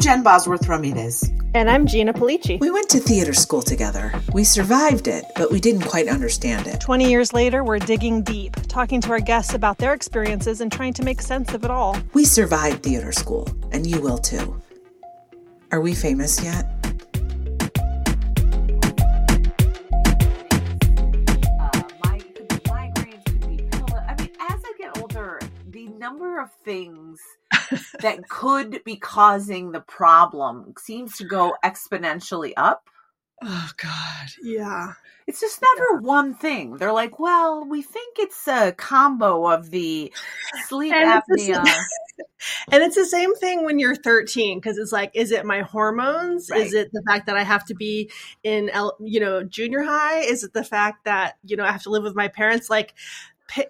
I'm Jen Bosworth Ramirez. And I'm Gina Polici. We went to theater school together. We survived it, but we didn't quite understand it. 20 years later, we're digging deep, talking to our guests about their experiences and trying to make sense of it all. We survived theater school, and you will too. Are we famous yet? Uh my migraines could be. I mean, as I get older, the number of things that could be causing the problem seems to go exponentially up. Oh God, yeah. It's just never yeah. one thing. They're like, well, we think it's a combo of the sleep and apnea. and it's the same thing when you're 13 because it's like, is it my hormones? Right. Is it the fact that I have to be in, you know, junior high? Is it the fact that you know I have to live with my parents? Like,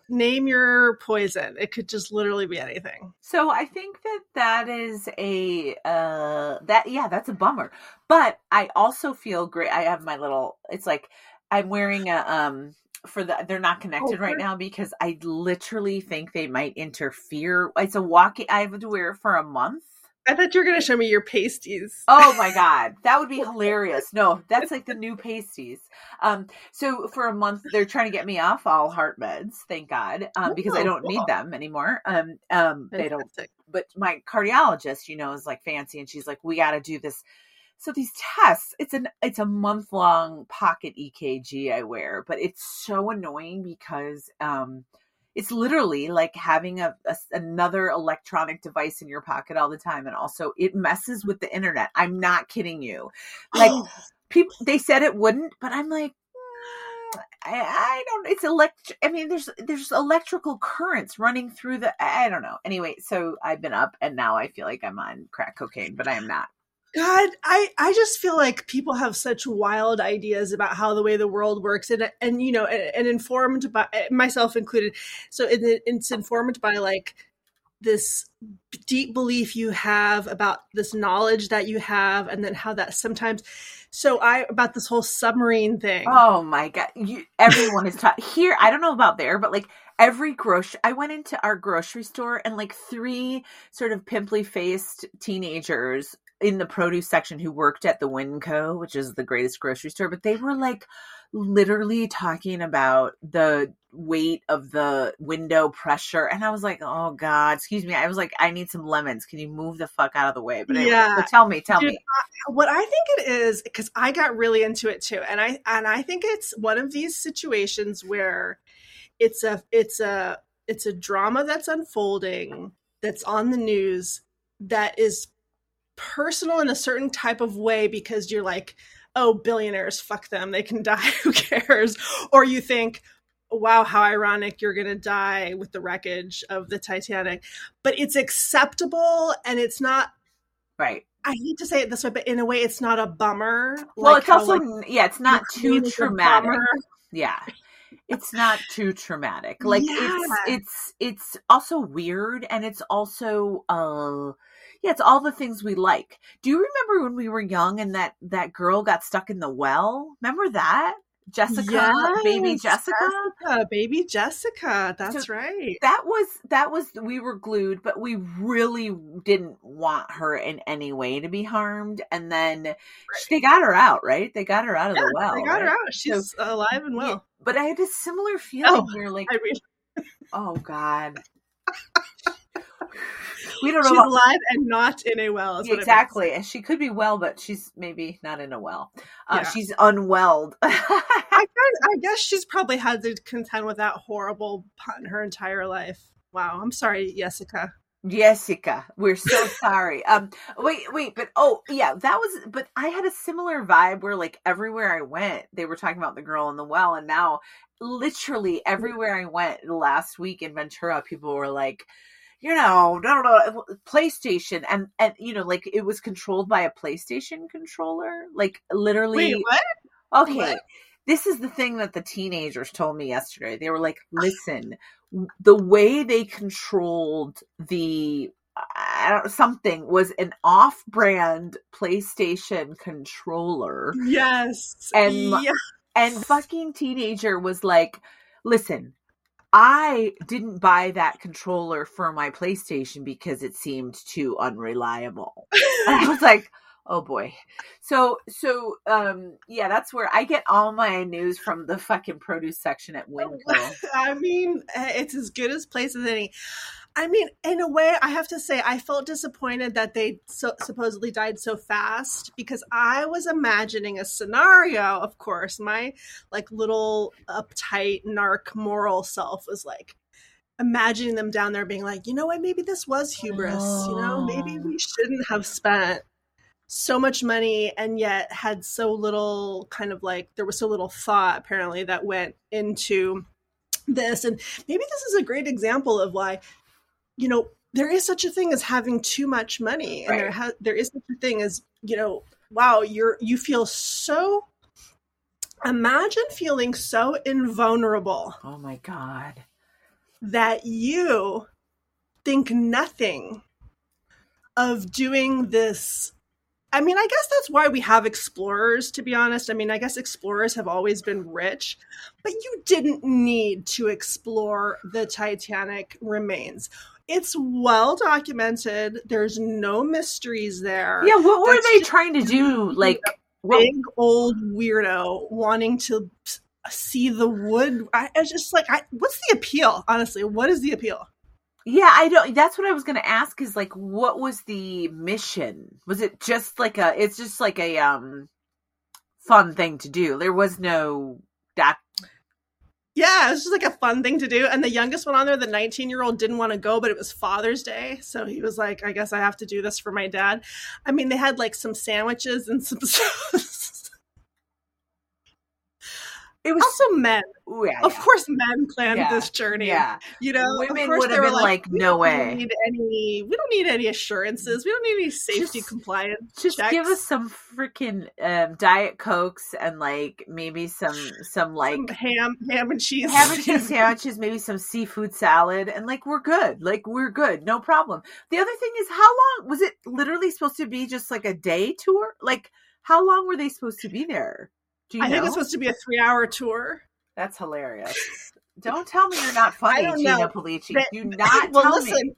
name your poison. It could just literally be anything. So I think that that is a uh that yeah, that's a bummer. But I also feel great. I have my little it's like I'm wearing a um for the they're not connected oh, right now because I literally think they might interfere. It's a walking I have to wear it for a month I thought you were going to show me your pasties. Oh my god, that would be hilarious. No, that's like the new pasties. Um, so for a month they're trying to get me off all heart meds, thank God, um, because I don't need them anymore. Um, um, they don't. But my cardiologist, you know, is like fancy, and she's like, "We got to do this." So these tests, it's an it's a month long pocket EKG I wear, but it's so annoying because um it's literally like having a, a, another electronic device in your pocket all the time and also it messes with the internet. I'm not kidding you. Like people they said it wouldn't but i'm like mm, I, I, don't it's elect i mean there's there's electrical currents running through the i don't know. Anyway so i've been up and now i feel like i'm on crack cocaine but i am not God, I, I just feel like people have such wild ideas about how the way the world works and, and, you know, and, and informed by myself included. So it, it's informed by like this deep belief you have about this knowledge that you have and then how that sometimes so i about this whole submarine thing oh my god you, everyone is taught here i don't know about there but like every grocery i went into our grocery store and like three sort of pimply faced teenagers in the produce section who worked at the Winco, which is the greatest grocery store, but they were like literally talking about the weight of the window pressure and i was like oh god excuse me. I was like i need some lemons. Can you move the fuck out of the way? But anyway, yeah. tell me tell Dude, me. what i think it is because i got really into it too and i and i think it's one of these situations where it's a it's a it's a drama that's unfolding that's on the news that is personal in a certain type of way because you're like, oh, billionaires, fuck them, they can die, who cares? Or you think, wow, how ironic you're going to die with the wreckage of the Titanic. But it's acceptable and it's not. Right. I hate to say it this way, but in a way, it's not a bummer. Well, like it's also, like, yeah, it's not too traumatic. Yeah. It's not too traumatic. Like yeah. it's it's it's also weird and it's also uh yeah, it's all the things we like. Do you remember when we were young and that that girl got stuck in the well? Remember that? Jessica, yes, baby Jessica? Jessica, baby Jessica. That's so right. That was that was we were glued, but we really didn't want her in any way to be harmed. And then right. they got her out, right? They got her out of yeah, the well. They got right? her out. She's so, alive and well. Yeah, but I had a similar oh, feeling oh, where like, mean... oh god. We don't know. She's about... alive and not in a well. exactly, and she could be well, but she's maybe not in a well. Uh, yeah. She's unwelled. I, guess, I guess she's probably had to contend with that horrible pun her entire life. Wow, I'm sorry, Jessica. Jessica, we're so sorry. Um, wait, wait, but oh yeah, that was. But I had a similar vibe where like everywhere I went, they were talking about the girl in the well, and now literally everywhere I went last week in Ventura, people were like, you know, no, no, PlayStation, and and you know, like it was controlled by a PlayStation controller, like literally. Wait, what? Okay, what? this is the thing that the teenagers told me yesterday. They were like, "Listen, the way they controlled the something was an off-brand PlayStation controller." Yes, and yes. and fucking teenager was like, "Listen." I didn't buy that controller for my PlayStation because it seemed too unreliable. I was like, oh boy. So so um yeah, that's where I get all my news from the fucking produce section at Winco. I mean, eh, it's as good as place as any. I mean, in a way, I have to say, I felt disappointed that they so, supposedly died so fast because I was imagining a scenario. Of course, my like little uptight narc moral self was like imagining them down there being like, you know what, maybe this was hubris. Oh. You know, maybe we oh. shouldn't have spent so much money and yet had so little kind of like there was so little thought apparently that went into this and maybe this is a great example of why you know, there is such a thing as having too much money, and right. there has there is such a thing as you know, wow, you're you feel so. Imagine feeling so invulnerable. Oh my god. That you think nothing of doing this I mean, I guess that's why we have explorers, to be honest. I mean, I guess explorers have always been rich, but you didn't need to explore the Titanic remains it's well documented. There's no mysteries there. Yeah, what were That's they trying to do? Like big old weirdo wanting to see the wood. I, I was just like, I, what's the appeal? Honestly, what is the appeal? Yeah, I don't. That's what I was going to ask. Is like, what was the mission? Was it just like a? It's just like a um fun thing to do. There was no doc yeah, it was just like a fun thing to do. And the youngest one on there, the 19 year old, didn't want to go, but it was Father's Day. So he was like, I guess I have to do this for my dad. I mean, they had like some sandwiches and some It was also men. Ooh, yeah, of yeah. course, men planned yeah. this journey. Yeah, you know, women would have been like, like "No way, need any. We don't need any assurances. We don't need any safety just, compliance. Just checks. give us some freaking um, diet cokes and like maybe some some like some ham ham and cheese ham and cheese sandwiches, maybe some seafood salad, and like we're good. Like we're good, no problem. The other thing is, how long was it? Literally supposed to be just like a day tour. Like how long were they supposed to be there? I know? think it's supposed to be a three hour tour. That's hilarious. don't tell me you're not funny, Gina know. Polici. Do not well, tell listen, me.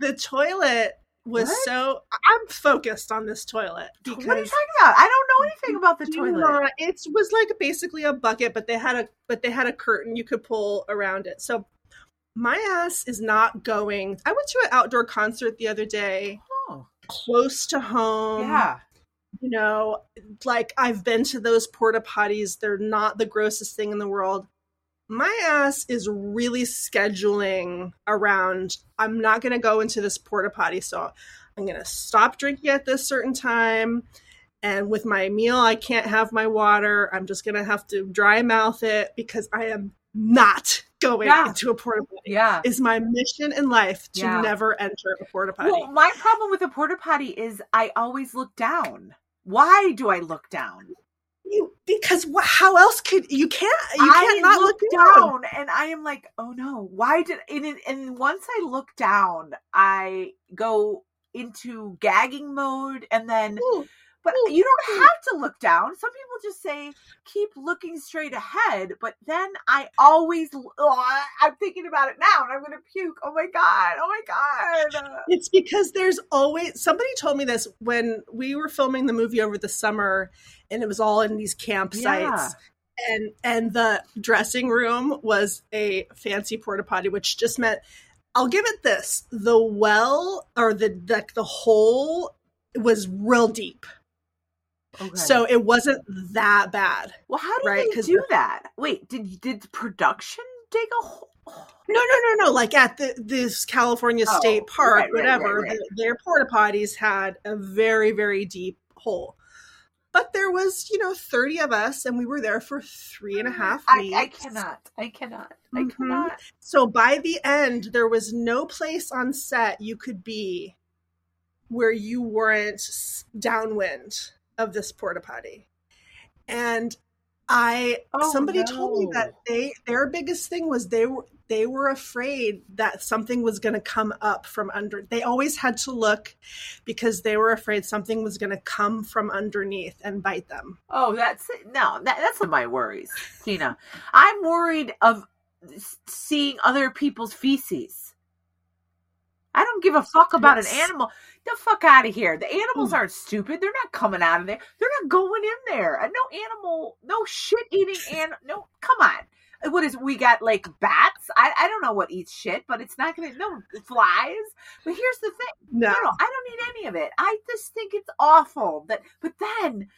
The toilet was what? so I'm focused on this toilet because what are you talking about? I don't know anything about the toilet. it was like basically a bucket, but they had a but they had a curtain you could pull around it. So my ass is not going. I went to an outdoor concert the other day, oh. close to home. Yeah, you know, like I've been to those porta potties. They're not the grossest thing in the world. My ass is really scheduling around, I'm not going to go into this porta potty. So I'm going to stop drinking at this certain time. And with my meal, I can't have my water. I'm just going to have to dry mouth it because I am not going yeah. into a porta potty. Yeah. Is my mission in life to yeah. never enter a porta potty. Well, my problem with a porta potty is I always look down. Why do I look down? You because wh- how else could you can't you can't not look, look down. down. and I am like oh no why did and and once I look down I go into gagging mode and then Ooh. But you don't have to look down. Some people just say keep looking straight ahead. But then I always, oh, I'm thinking about it now, and I'm going to puke. Oh my god! Oh my god! It's because there's always somebody told me this when we were filming the movie over the summer, and it was all in these campsites. Yeah and and the dressing room was a fancy porta potty which just meant I'll give it this the well or the like the hole was real deep Okay. So it wasn't that bad. Well, how do right? they do that? Wait, did did production dig a hole? No, no, no, no. Like at the this California oh, State Park, right, whatever, right, right, their porta potties had a very, very deep hole. But there was, you know, 30 of us, and we were there for three and a half weeks. I, I cannot. I cannot. I mm-hmm. cannot. So by the end, there was no place on set you could be where you weren't downwind of this porta potty. And I oh, somebody no. told me that they their biggest thing was they were they were afraid that something was going to come up from under. They always had to look because they were afraid something was going to come from underneath and bite them. Oh, that's no, that, that's my worries, Tina. I'm worried of seeing other people's feces. I don't give a fuck about yes. an animal. The fuck out of here. The animals mm. aren't stupid. They're not coming out of there. They're not going in there. No animal, no shit eating and no. Come on. What is we got like bats? I, I don't know what eats shit, but it's not gonna no flies. But here's the thing. No. no, no, I don't need any of it. I just think it's awful that. But then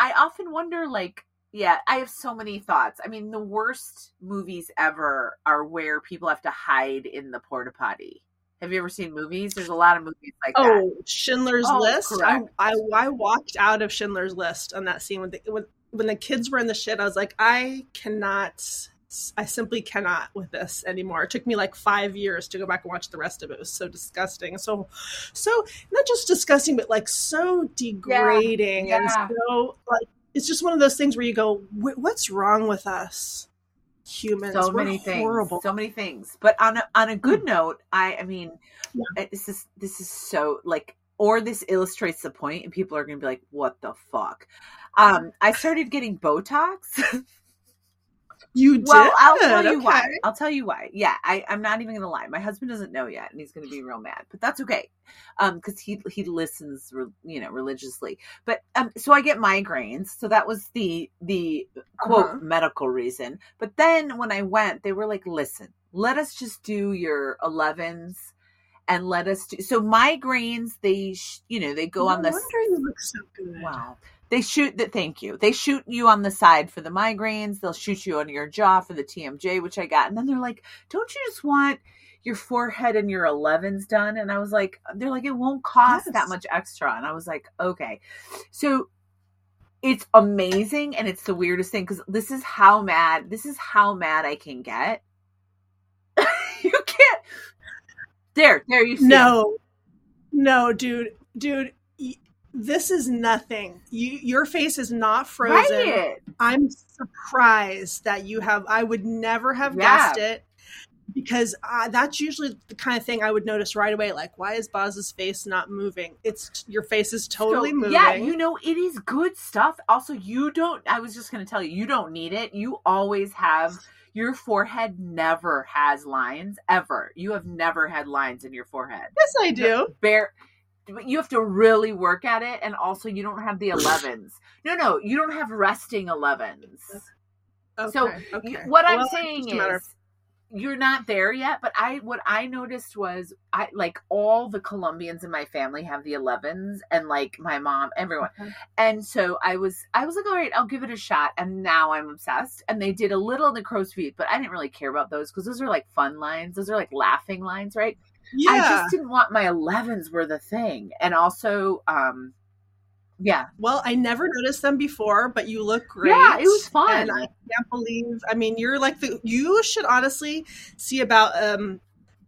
I often wonder like yeah, I have so many thoughts. I mean, the worst movies ever are where people have to hide in the porta potty. Have you ever seen movies? There's a lot of movies like oh, that. Oh, Schindler's oh, List. I, I, I walked out of Schindler's List on that scene when the when when the kids were in the shit. I was like, I cannot. I simply cannot with this anymore. It took me like five years to go back and watch the rest of it. It was so disgusting. So, so not just disgusting, but like so degrading yeah, yeah. and so like it's just one of those things where you go, "What's wrong with us?" Humans. So We're many horrible. things. So many things. But on a on a good mm. note, I I mean, yeah. this is this is so like or this illustrates the point and people are going to be like what the fuck um i started getting botox You did? Well, I'll tell you okay. why. I'll tell you why. Yeah, I, I'm not even gonna lie. My husband doesn't know yet, and he's gonna be real mad. But that's okay, um, because he he listens, you know, religiously. But um, so I get migraines. So that was the the quote uh-huh. medical reason. But then when I went, they were like, "Listen, let us just do your 11s." and let us do so migraines they sh- you know they go no on the you look so good wow they shoot that thank you. They shoot you on the side for the migraines. They'll shoot you on your jaw for the tmj which i got. And then they're like don't you just want your forehead and your 11s done? And i was like they're like it won't cost yes. that much extra. And i was like okay. So it's amazing and it's the weirdest thing because this is how mad this is how mad i can get. You can't there there you see no. No dude dude this is nothing. You your face is not frozen. Right. I'm surprised that you have. I would never have yeah. guessed it because uh, that's usually the kind of thing I would notice right away. Like, why is Boz's face not moving? It's your face is totally so, moving. Yeah, you know it is good stuff. Also, you don't. I was just going to tell you, you don't need it. You always have. Your forehead never has lines ever. You have never had lines in your forehead. Yes, I do. Bare you have to really work at it and also you don't have the 11s no no you don't have resting 11s okay, so okay. what i'm saying is you're not there yet but i what i noticed was i like all the colombians in my family have the 11s and like my mom everyone. Okay. and so i was i was like all right i'll give it a shot and now i'm obsessed. And they did a little in the crow's feet but i didn't really care about those because those are like fun lines. Those are like laughing lines right yeah. I just didn't want my 11s were the thing. And also, um, yeah. Well, I never noticed them before, but you look great. Yeah, it was fun. And I can't believe. I mean, you're like the. You should honestly see about um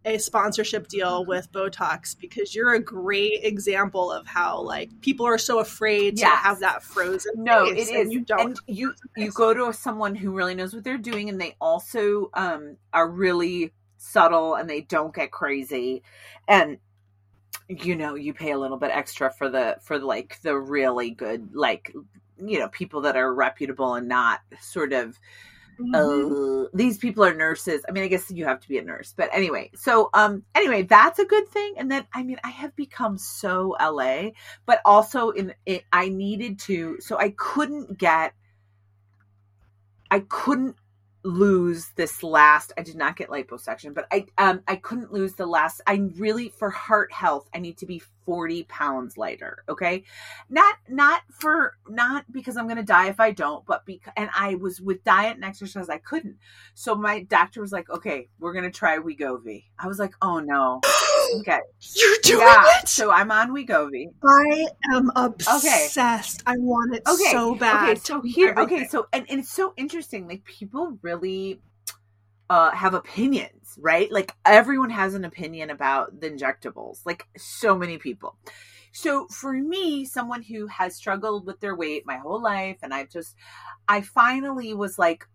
a sponsorship deal with Botox because you're a great example of how like people are so afraid yes. to have that frozen. No, it is. you don't. And you you go to someone who really knows what they're doing, and they also um are really subtle and they don't get crazy. And you know you pay a little bit extra for the for like the really good like you know people that are reputable and not sort of mm-hmm. uh, these people are nurses. I mean i guess you have to be a nurse but anyway. So um anyway that's a good thing. And then i mean i have become so la but also in it i needed to so i couldn't get i couldn't lose this last i did not get liposuction but i um i couldn't lose the last i really for heart health i need to be 40 pounds lighter okay? Not not for not because i'm gonna die if i don't but because and i was with diet and exercise i couldn't. So my doctor was like okay we're gonna try wegovy. I was like oh no. Okay. You're doing yeah. it? so i'm on wegovy. I am obsessed. Okay. i want it okay. so bad. okay so here okay so and, and it's so interesting like people really uh, have opinions, right? Like everyone has an opinion about the injectables, like so many people. So for me, someone who has struggled with their weight my whole life, and I've just, I finally was like,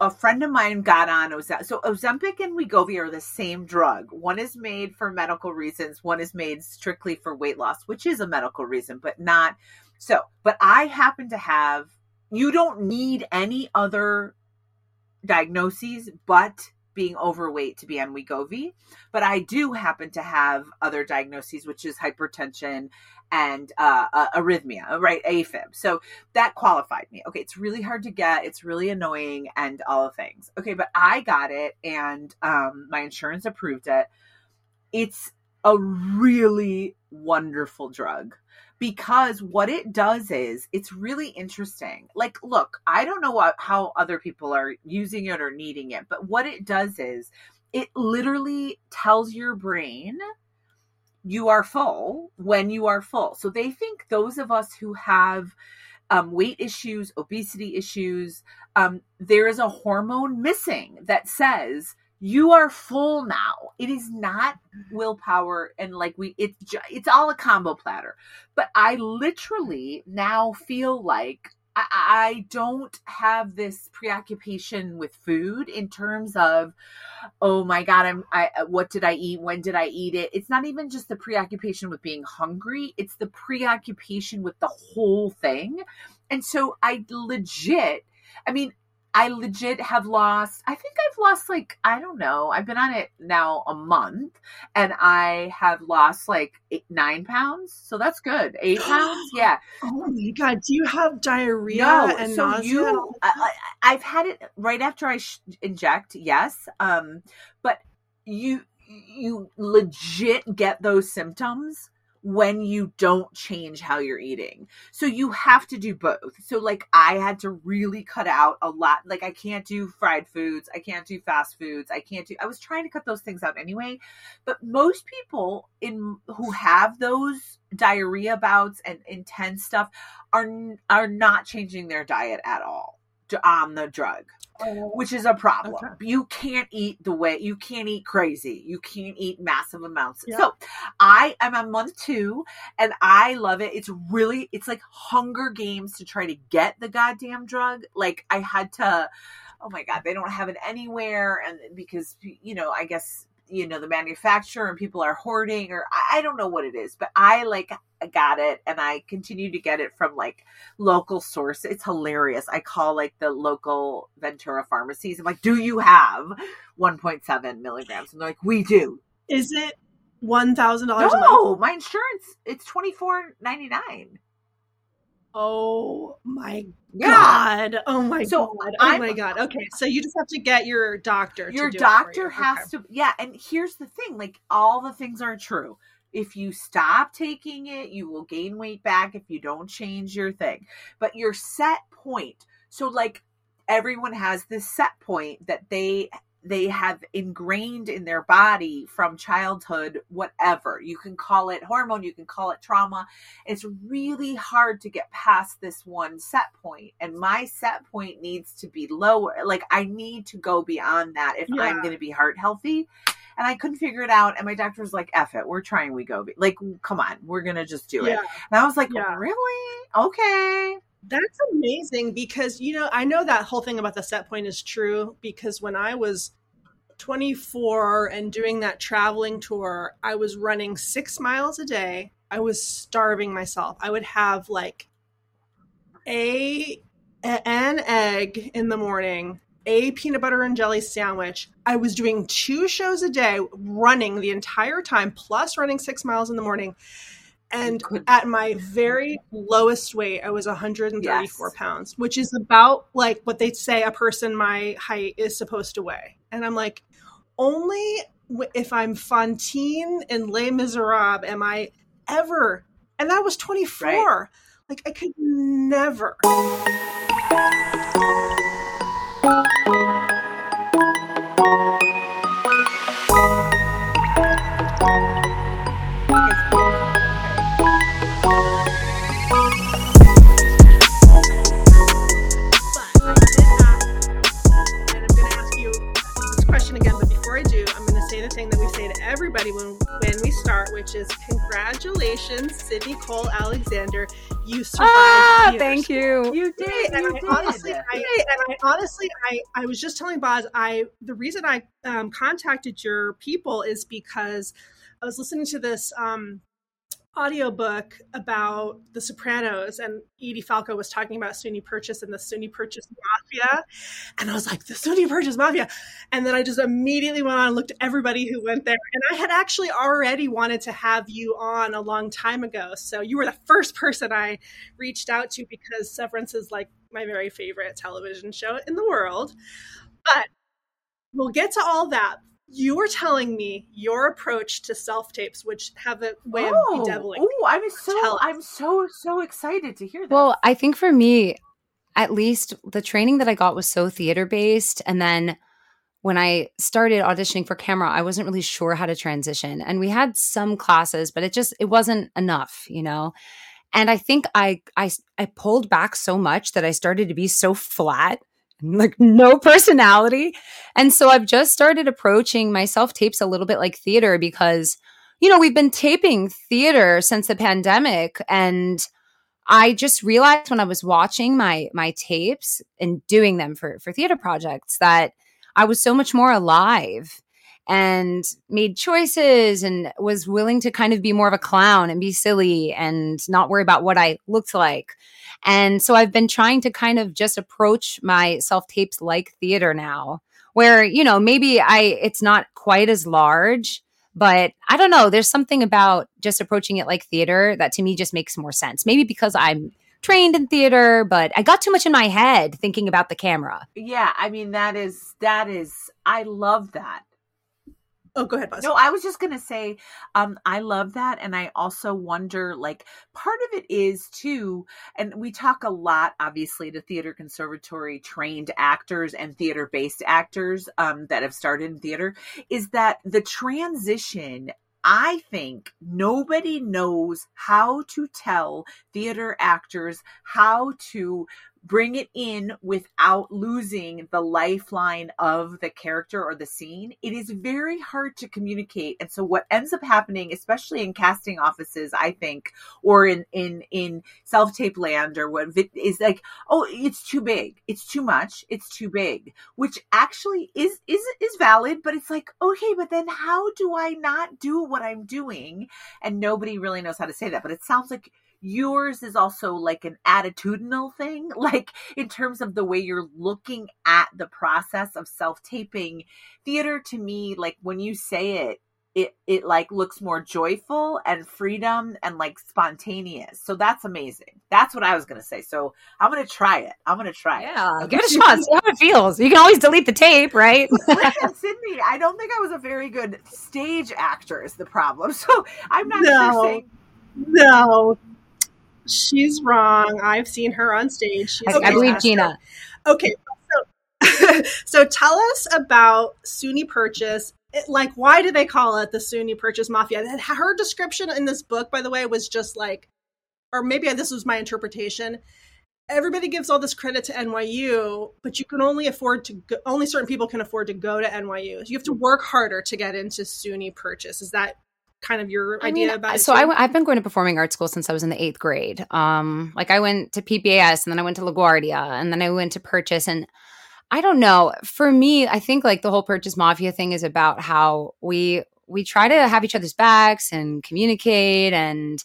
a friend of mine got on Ozempic. So Ozempic and Wegovy are the same drug. One is made for medical reasons. One is made strictly for weight loss, which is a medical reason, but not so. But I happen to have. You don't need any other diagnoses but being overweight to be on Wegovy, but I do happen to have other diagnoses, which is hypertension and uh, arrhythmia, right? AFib. So that qualified me. Okay, it's really hard to get. It's really annoying and all the things. Okay, but I got it and um, my insurance approved it. It's a really wonderful drug because what it does is it's really interesting. Like, look, I don't know what, how other people are using it or needing it, but what it does is it literally tells your brain you are full when you are full. So they think those of us who have um, weight issues, obesity issues, um, there is a hormone missing that says you are full now. It is not willpower and like we it's it's all a combo platter. But i literally now feel like I, I don't have this preoccupation with food in terms of oh my god i'm i uh, what did i eat? When did i eat it? It's not even just the preoccupation with being hungry. It's the preoccupation with the whole thing. And so i legit i mean I legit have lost, I think I've lost like, I don't know, I've been on it now a month and I have lost like eight, nine pounds. So that's good. Eight pounds. Yeah. Oh my God. Do you have diarrhea no, and so nausea? you, I, have had it right after I sh- inject. Yes. Um, but you, you legit get those symptoms when you don't change how you're eating. So you have to do both. So like I had to really cut out a lot. Like I can't do fried foods, I can't do fast foods, I can't do I was trying to cut those things out anyway. But most people in who have those diarrhea bouts and intense stuff are are not changing their diet at all on the drug Oh. which is a problem. Okay. You can't eat the way you can't eat crazy. You can't eat massive amounts. Yeah. So I am on month two and I love it. It's really it's like Hunger Games to try to get the goddamn drug. Like I had to oh my god, they don't have it anywhere and because you know, I guess you know the manufacturer and people are hoarding or I, I don't know what it is but i like got it and i continue to get it from like local source. It's hilarious. I call like the local ventura pharmacies. I'm like do you have 1.7 milligrams? And they're like we do. Is it $1000 no my insurance it's 24.99 Oh my yeah. god! Oh my so god! Oh I'm, my god! Okay, so you just have to get your doctor. Your doctor you. has okay. to. Yeah, and here's the thing: like all the things are true. If you stop taking it, you will gain weight back. If you don't change your thing, but your set point. So like everyone has this set point that they they have ingrained in their body from childhood whatever you can call it hormone you can call it trauma it's really hard to get past this one set point and my set point needs to be lower like i need to go beyond that if yeah. i'm going to be heart healthy and I couldn't figure it out. And my doctor was like, "F it, we're trying we go. Like, come on, we're gonna just do yeah. it." And I was like, yeah. "Really? Okay." That's amazing because, you know, I know that whole thing about the set point is true because when I was 24 and doing that traveling tour, I was running six miles a day. I was starving myself. I would have like a an egg in the morning, a peanut butter and jelly sandwich. I was doing two shows a day, running the entire time, plus running six miles in the morning. And at my very lowest weight, I was 134 yes. pounds, which is about like what they say a person my height is supposed to weigh. And I'm like, only if I'm Fantine in Les Miserables am I ever, and that was 24. Right. Like I could never. Everybody when when we start, which is congratulations, Sydney Cole Alexander. You survived. Ah, thank you. You did. And you I did. honestly, I, and I honestly, I, I was just telling Boz, I the reason I um, contacted your people is because I was listening to this um, audiobook about The Sopranos, and Edie Falco was talking about SUNY Purchase and the SUNY Purchase Mafia. And I was like, the SUNY Purchase Mafia. And then I just immediately went on and looked at everybody who went there. And I had actually already wanted to have you on a long time ago. So you were the first person I reached out to because Severance is like my very favorite television show in the world. But we'll get to all that you were telling me your approach to self tapes, which have a way oh, of bedeviling. Oh, I'm so I'm so so excited to hear that. Well, I think for me, at least the training that I got was so theater based, and then when I started auditioning for camera, I wasn't really sure how to transition, and we had some classes, but it just it wasn't enough, you know. And I think I I I pulled back so much that I started to be so flat like no personality. And so I've just started approaching my self tapes a little bit like theater because, you know, we've been taping theater since the pandemic. And I just realized when I was watching my my tapes and doing them for for theater projects that I was so much more alive and made choices and was willing to kind of be more of a clown and be silly and not worry about what I looked like. And so I've been trying to kind of just approach my self tapes like theater now, where, you know, maybe I, it's not quite as large, but I don't know. There's something about just approaching it like theater that to me just makes more sense. Maybe because I'm trained in theater, but I got too much in my head thinking about the camera. Yeah. I mean, that is, that is, I love that Oh, go ahead, Boz. No, I was just gonna say, um, I love that, and I also wonder, like, part of it is too, and we talk a lot, obviously, to theater conservatory trained actors and theater based actors um, that have started in theater, is that the transition I think nobody knows how to tell theater actors how to bring it in without losing the lifeline of the character or the scene. It is very hard to communicate. And so what ends up happening especially in casting offices i think or in in in self tape land or what is like oh it's too big. It's too much. It's too big. Which actually is is is valid but it's like okay but then how do i not do what i'm doing? And nobody really knows how to say that but it sounds like yours is also like an attitudinal thing like in terms of the way you're looking at the process of self-taping. Theater to me like when you say it it it like looks more joyful and freedom and like spontaneous. So that's amazing. That's what i was gonna say. So i'm gonna try it. I'm gonna try yeah it. Yeah, give it a shot. See how it feels. You can always delete the tape right? Sydney i don't think i was a very good stage actor is the problem. So i'm not no. sure saying no She's wrong. I've seen her on stage. She's I, I believe Gina. Okay. So, so tell us about SUNY Purchase. It, like, why do they call it the SUNY Purchase Mafia? Her description in this book, by the way, was just like, or maybe this was my interpretation. Everybody gives all this credit to NYU, but you can only afford to go, only certain people can afford to go to NYU. You have to work harder to get into SUNY Purchase. Is that kind of your I idea mean, about it? So I, have been going to performing arts school since I was in the eighth grade. Um, like I went to PPAS and then I went to LaGuardia and then I went to Purchase and I don't know. For me, I think like the whole Purchase Mafia thing is about how we we try to have each other's backs and communicate and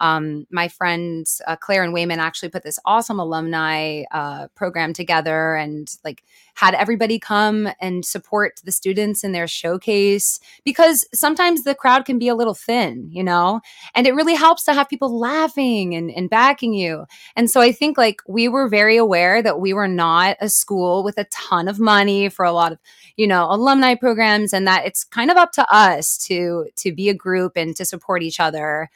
um, my friends uh, Claire and Wayman actually put this awesome alumni uh, program together and like had everybody come and support the students in their showcase because sometimes the crowd can be a little thin, you know, and it really helps to have people laughing and, and backing you. And so I think like we were very aware that we were not a school with a ton of money for a lot of you know alumni programs and that it's kind of up to us to to be a group and to support each other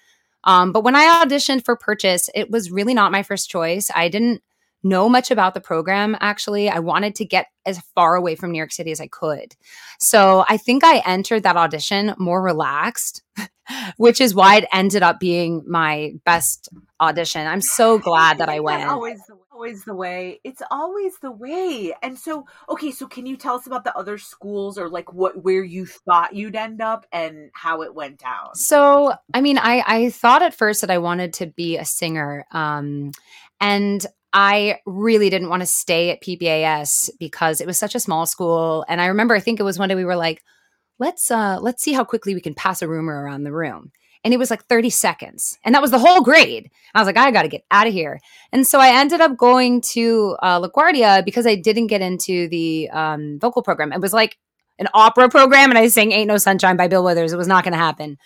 um, but when I auditioned for Purchase, it was really not my first choice. I didn't know much about the program, actually. I wanted to get as far away from New York City as I could. So I think I entered that audition more relaxed, which is why it ended up being my best audition. I'm so glad that I went. Always the, always the way. It's always the way. And so, okay, so can you tell us about the other schools or like what where you thought you'd end up and how it went down? So, I mean, I I thought at first that I wanted to be a singer. Um and I really didn't want to stay at PPAS because it was such a small school. And I remember, I think it was one day we were like, let's uh, let's see how quickly we can pass a rumor around the room. And it was like 30 seconds. And that was the whole grade. I was like, I got to get out of here. And so I ended up going to uh, LaGuardia because I didn't get into the um, vocal program. It was like an opera program and I sang Ain't No Sunshine by Bill Withers. It was not going to happen.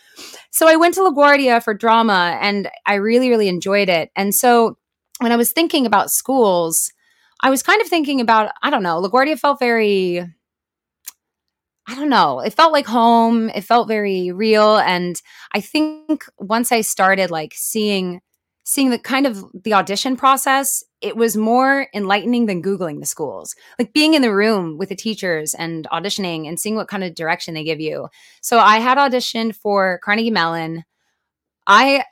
So I went to LaGuardia for drama and I really, really enjoyed it. And so when I was thinking about schools, I was kind of thinking about, I don't know, LaGuardia felt very, I don't know, it felt like home. It felt very real. And I think once I started like seeing, seeing the kind of the audition process, it was more enlightening than Googling the schools. Like being in the room with the teachers and auditioning and seeing what kind of direction they give you. So I had auditioned for Carnegie Mellon. I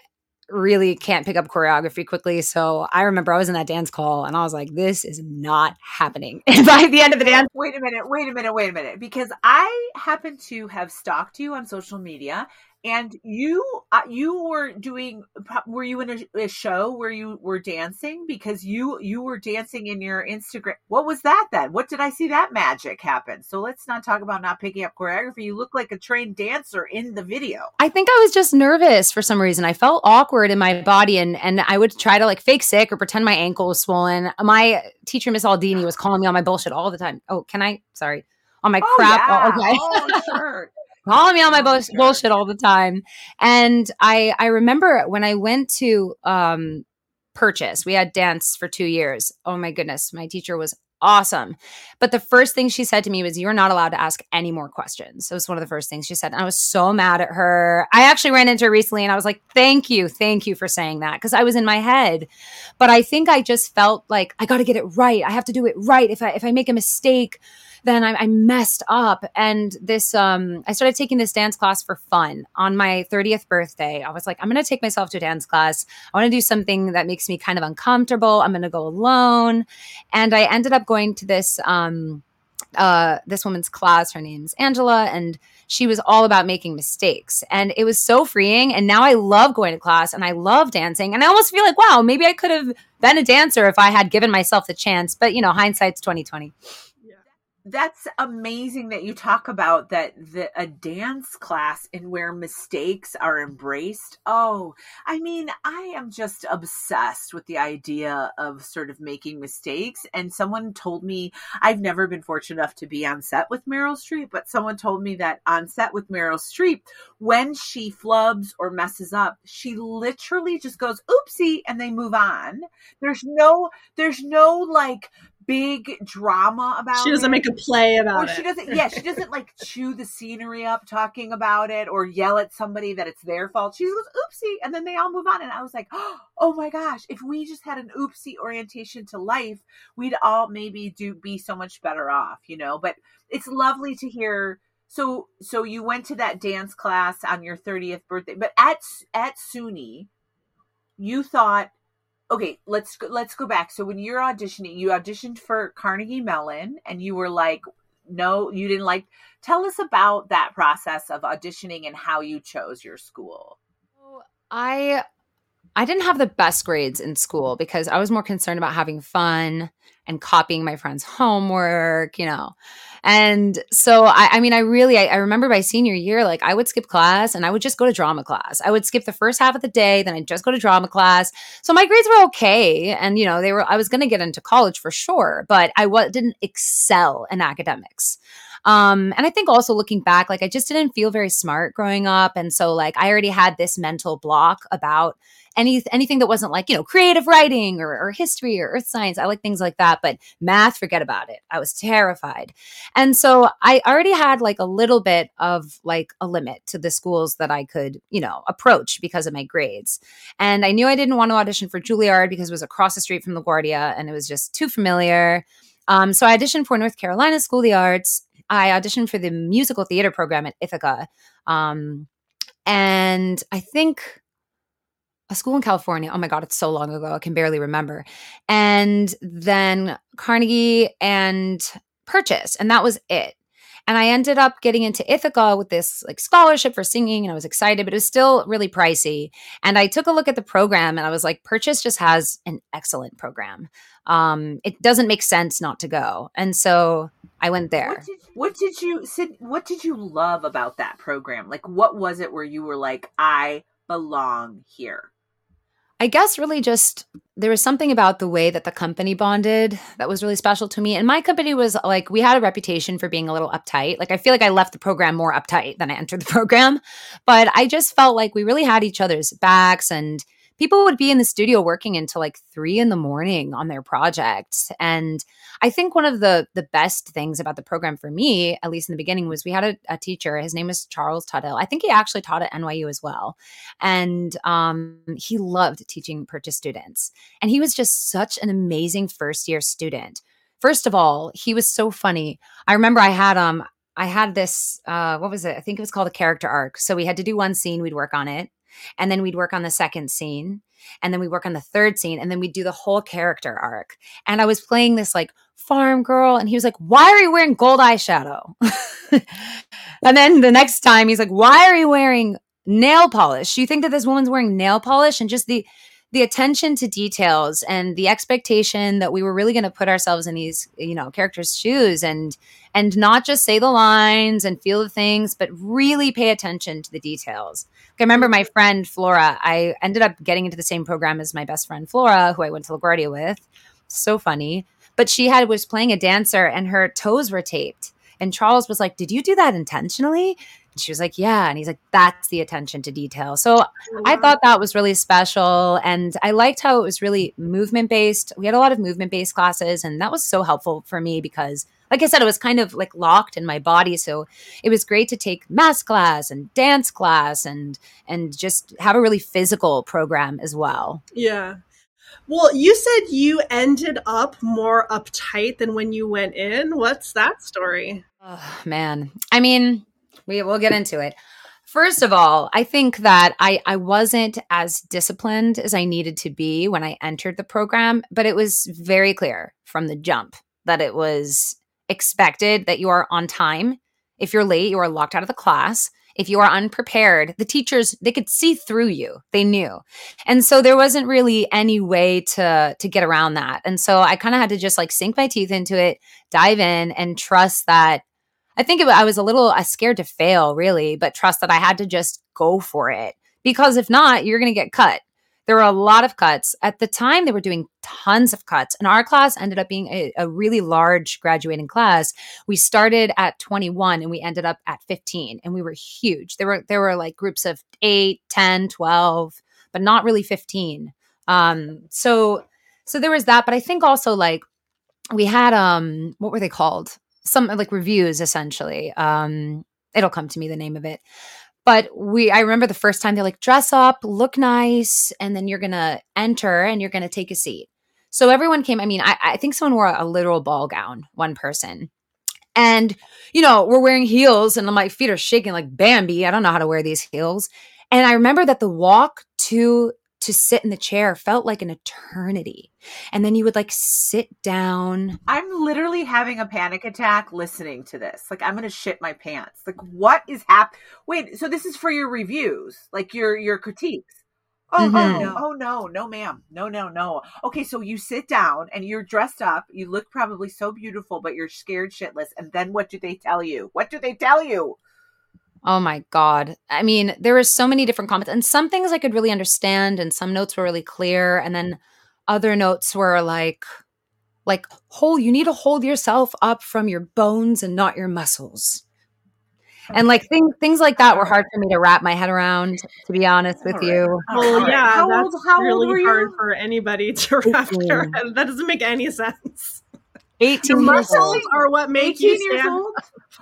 really can't pick up choreography quickly. So I remember I was in that dance call and I was like, this is not happening. And by the end of the dance, wait a minute, wait a minute, wait a minute, because I happen to have stalked you on social media and you uh, you were doing were you in a, a, show where you were dancing? Because you you were dancing in your instagram what was that then? What did i see that magic happen? So let's not talk about not picking up choreography. You look like a trained dancer in the video. I think i was just nervous for some reason. I felt awkward in my body and and i would try to like fake sick or pretend my ankle was swollen. My teacher miss aldini was calling me on my bullshit all the time. Oh can i? Sorry. On my oh, crap yeah. oh, okay oh, sure calling me on my bullshit, bullshit all the time. And I I remember when I went to um purchase, we had dance for two years. Oh my goodness, my teacher was awesome. But the first thing she said to me was, You're not allowed to ask any more questions. It was one of the first things she said. And I was so mad at her. I actually ran into her recently and I was like, Thank you. Thank you for saying that. Because I was in my head. But I think I just felt like I got to get it right. I have to do it right. If I if I make a mistake, then I, I, messed up. And this, um, I started taking this dance class for fun on my 30th birthday. I was like, I'm going to take myself to a dance class. I want to do something that makes me kind of uncomfortable. I'm going to go alone. And I ended up going to this, um, uh, this woman's class. Her name's Angela, and she was all about making mistakes. And it was so freeing. And now I love going to class and I love dancing. And I almost feel like, wow, maybe I could have been a dancer if I had given myself the chance. But you know, hindsight's 2020 that's amazing that you talk about that the a dance class and where mistakes are embraced. Oh, I mean, I am just obsessed with the idea of sort of making mistakes. And someone told me I've never been fortunate enough to be on set with Meryl Streep, but someone told me that on set with Meryl Streep, when she flubs or messes up, she literally just goes oopsie and they move on. There's no there's no like big drama about she doesn't it. make a play about or it. she doesn't yeah she doesn't like chew the scenery up talking about it or yell at somebody that it's their fault. She goes oopsie and then they all move on and i was like oh my gosh if we just had an oopsie orientation to life we'd all maybe do be so much better off you know? But it's lovely to hear so so you went to that dance class on your 30th birthday but at at suny you thought okay let's go, let's go back. So when you're auditioning you auditioned for carnegie mellon and you were like no you didn't like tell us about that process of auditioning and how you chose your school. Oh, I i didn't have the best grades in school because i was more concerned about having fun and copying my friends homework you know and so I, I mean, I really, I, I, remember my senior year, like I would skip class and I would just go to drama class. I would skip the first half of the day, then I'd just go to drama class. So my grades were okay, and you know, they were. I was going to get into college for sure, but I w- didn't excel in academics. Um, and I think also looking back, like I just didn't feel very smart growing up, and so like I already had this mental block about any anything that wasn't like you know creative writing or, or history or earth science. I like things like that, but math, forget about it. I was terrified, and so I already had like a little bit of like a limit to the schools that I could you know approach because of my grades, and I knew I didn't want to audition for Juilliard because it was across the street from LaGuardia and it was just too familiar. Um, so I auditioned for North Carolina School of the Arts. I auditioned for the musical theater program at Ithaca. Um, and I think a school in California. Oh my God, it's so long ago. I can barely remember. And then Carnegie and Purchase. And that was it. And I ended up getting into Ithaca with this like scholarship for singing, and I was excited, but it was still really pricey. And I took a look at the program, and I was like, Purchase just has an excellent program. Um, it doesn't make sense not to go, and so I went there. What did, what did you Sid, What did you love about that program? Like, what was it where you were like, I belong here? I guess really just there was something about the way that the company bonded that was really special to me. And my company was like, we had a reputation for being a little uptight. Like, I feel like I left the program more uptight than I entered the program. But I just felt like we really had each other's backs and people would be in the studio working until like three in the morning on their project. And I think one of the the best things about the program for me, at least in the beginning, was we had a, a teacher. His name was Charles Tuttle. I think he actually taught at NYU as well, and um, he loved teaching purchase students. And he was just such an amazing first year student. First of all, he was so funny. I remember I had um I had this uh what was it? I think it was called a character arc. So we had to do one scene, we'd work on it and then we'd work on the second scene and then we work on the third scene and then we'd do the whole character arc. And i was playing this like farm girl and he was like why are you wearing gold eyeshadow? And then the next time he's like why are you wearing nail polish? You think that this woman's wearing nail polish and just the the attention to details and the expectation that we were really going to put ourselves in these you know characters shoes and and not just say the lines and feel the things but really pay attention to the details i remember my friend flora i ended up getting into the same program as my best friend flora who i went to laguardia with so funny but she had was playing a dancer and her toes were taped and charles was like did you do that intentionally and she was like, Yeah. And he's like, That's the attention to detail. So oh, I thought that was really special. And I liked how it was really movement based. We had a lot of movement based classes, and that was so helpful for me because like I said, it was kind of like locked in my body. So it was great to take math class and dance class and and just have a really physical program as well. Yeah. Well, you said you ended up more uptight than when you went in. What's that story? Oh, man. I mean, we will get into it. First of all, I think that I I wasn't as disciplined as I needed to be when I entered the program, but it was very clear from the jump that it was expected that you are on time. If you're late, you are locked out of the class. If you are unprepared, the teachers they could see through you. They knew. And so there wasn't really any way to to get around that. And so I kind of had to just like sink my teeth into it, dive in and trust that I think it, I was a little uh, scared to fail, really, but trust that I had to just go for it because if not, you're going to get cut. There were a lot of cuts. At the time, they were doing tons of cuts. And our class ended up being a, a, really large graduating class. We started at 21 and we ended up at 15. And we were huge. There were there were like groups of 8, 10, 12, but not really 15. Um, so so there was that. But I think also like we had um what were they called? some like reviews essentially. Um, it'll come to me the name of it. But we, I remember the first time they're like, dress up, look nice, and then you're gonna enter and you're gonna take a seat. So everyone came. I mean, I, I think someone wore a, a literal ball gown. One person, and you know, we're wearing heels, and my feet are shaking like Bambi. I don't know how to wear these heels. And I remember that the walk to to sit in the chair felt like an eternity. And then you would like sit down. I'm literally having a panic attack listening to this. Like I'm going to shit my pants. Like what is happening? Wait, so this is for your reviews, like your your critiques. Oh, oh mm-hmm. oh no, oh no, no ma'am. No, no, no. Okay, so you sit down and you're dressed up. You look probably so beautiful, but you're scared shitless. And then what do they tell you? What do they tell you? Oh my God. I mean, there were so many different comments, and some things I could really understand, and some notes were really clear. And then other notes were like, like, hold, you need to hold yourself up from your bones and not your muscles. And like things, things like that were hard for me to wrap my head around, to be honest with you. Oh, well, yeah, how that's old, how really hard for anybody to wrap their head. That doesn't make any sense. 18 muscles are what make you stand. Years old.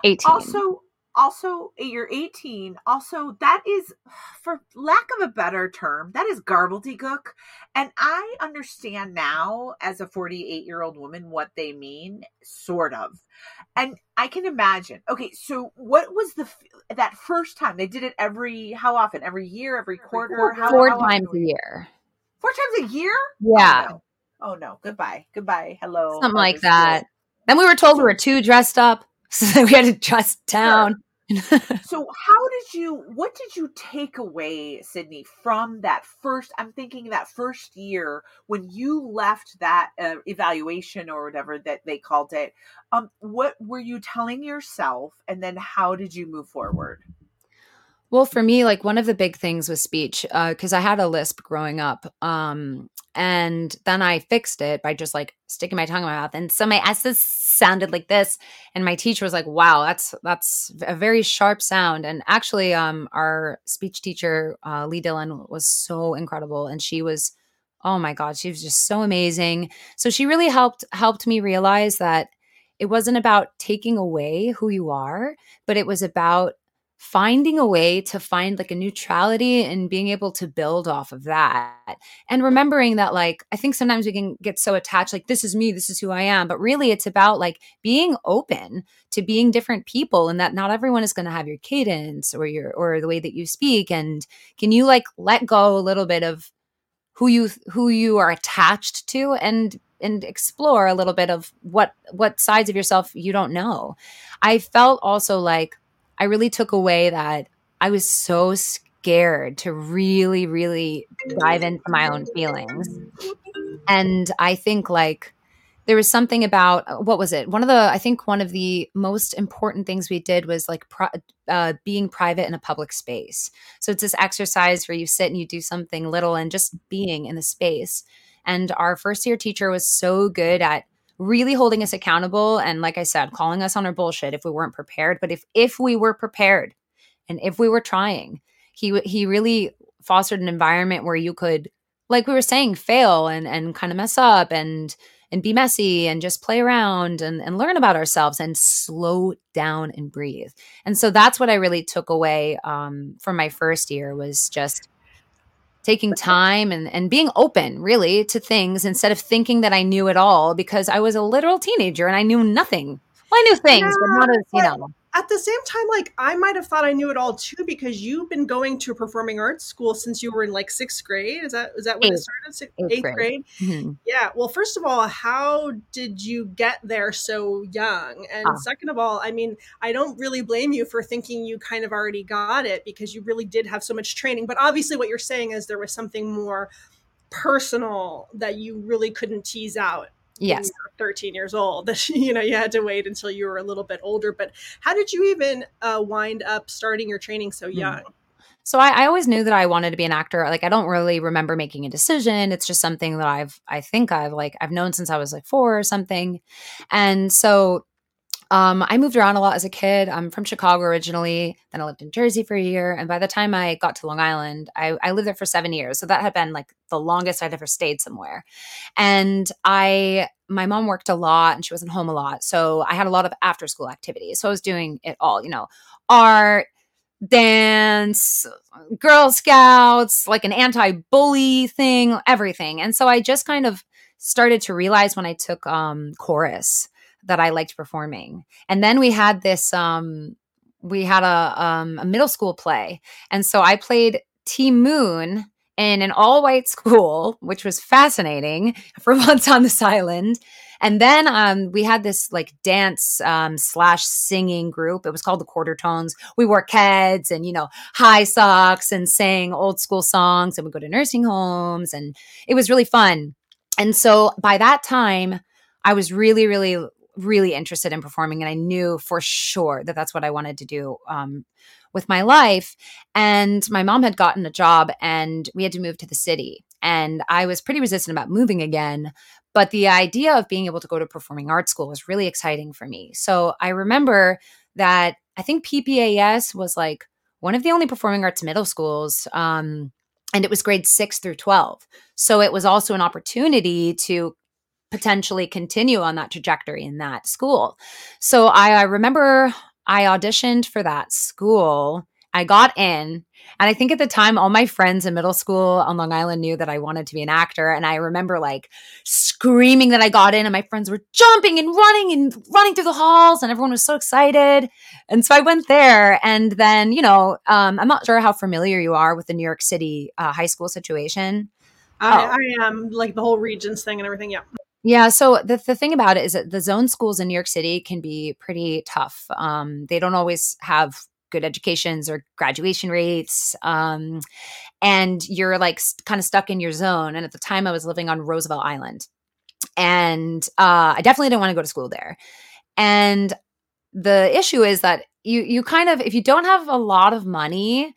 18. Also, also eh, you're 18 also that is for lack of a better term that is gobbledygook. And i understand now as a 48 year old woman what they mean sort of. And i can imagine. Okay so what was the that first time? They did it every how often? Every year? Every quarter? four, how, four how times a year. Four times a year? Oh, yeah. oh no. oh no. Goodbye. Goodbye. Hello. Something like uh, that. Then we were told we were too dressed up so we had to dress down so how did you what did you take away sydney from that first i'm thinking that first year when you left that uh, evaluation or whatever that they called it um what were you telling yourself and then how did you move forward Well, for me, like one of the big things was speech, because uh, I had a lisp growing up. Um, and then I fixed it by just like sticking my tongue in my mouth. And so my S's sounded like this. And my teacher was like, wow, that's that's a very sharp sound. And actually, um, our speech teacher, uh, Lee Dillon, was so incredible. And she was, oh my God, she was just so amazing. So she really helped helped me realize that it wasn't about taking away who you are, but it was about finding a way to find like a neutrality and being able to build off of that and remembering that like i think sometimes we can get so attached like this is me this is who i am but really it's about like being open to being different people and that not everyone is going to have your cadence or your or the way that you speak and can you like let go a little bit of who you who you are attached to and and explore a little bit of what what sides of yourself you don't know. I felt also like I really took away that I was so scared to really, really dive into my own feelings. And I think like there was something about uh, what was it? One of the I think one of the most important things we did was like uh, being private in a public space. So it's this exercise where you sit and you do something little and just being in the space. And our first year teacher was so good at really holding us accountable and like i said calling us on our bullshit if we weren't prepared. But if if we were prepared and if we were trying he he really fostered an environment where you could like we were saying fail and and kind of mess up and and be messy and just play around and, and learn about ourselves and slow down and breathe. And so that's what i really took away um, from my first year was just taking time and, and being open really to things instead of thinking that I knew it all because I was a literal teenager and I knew nothing. Well, I knew things, yeah, but not as, you know at the same time, like I might have thought I knew it all too because you've been going to performing arts school since you were in like sixth grade. Is that is that when eighth. it started? Sixth, eighth, eighth grade. grade? Mm-hmm. Yeah. Well, first of all, how did you get there so young? And ah. second of all, I mean, I don't really blame you for thinking you kind of already got it because you really did have so much training. But obviously, what you're saying is there was something more personal that you really couldn't tease out yes 13 years old that you know you had to wait until you were a little bit older but how did you even uh, wind up starting your training so hmm. young so I, I, always knew that i wanted to be an actor like i don't really remember making a decision it's just something that i've i think i've like i've known since i was like four or something and so um, I moved around a lot as a kid. I'm from Chicago originally. Then I lived in Jersey for a year. And by the time I got to Long Island, I, I lived there for seven years. So that had been like the longest I'd ever stayed somewhere. And I, my mom worked a lot and she wasn't home a lot. So I had a lot of after school activities. So I was doing it all, you know, art, dance, Girl Scouts, like an anti bully thing, everything. And so I just kind of started to realize when I took um, chorus that I liked performing. And then we had this um we had a um a middle school play. And so I played Ti Moune in an all white school, which was fascinating for Once on This Island. And then um, we had this like dance um, slash singing group. It was called the Quarter Tones. We wore Keds and, you know, high socks and sang old school songs and we go to nursing homes. And it was really fun. And so by that time, I was really, really really interested in performing and I knew for sure that that's what I wanted to do um, with my life. And my mom had gotten a job and we had to move to the city. And I was pretty resistant about moving again. But the idea of being able to go to performing arts school was really exciting for me. So I remember that I think PPAS was like one of the only performing arts middle schools. Um, and it was grade six through 12. So it was also an opportunity to potentially continue on that trajectory in that school. So I, I remember I auditioned for that school. I got in. And I think at the time, all my friends in middle school on Long Island knew that I wanted to be an actor. And I remember like screaming that I got in, and my friends were jumping and running and running through the halls, and everyone was so excited. And so I went there. And then, you know, um, I'm not sure how familiar you are with the New York City uh, high school situation. I, oh. I am like the whole Regents thing and everything. Yeah. Yeah. So the, the thing about it is that the zone schools in New York City can be pretty tough. Um, they don't always have good educations or graduation rates. Um, and you're like st- kind of stuck in your zone. And at the time, I was living on Roosevelt Island. And uh, I definitely didn't want to go to school there. And the issue is that you you kind of if you don't have a lot of money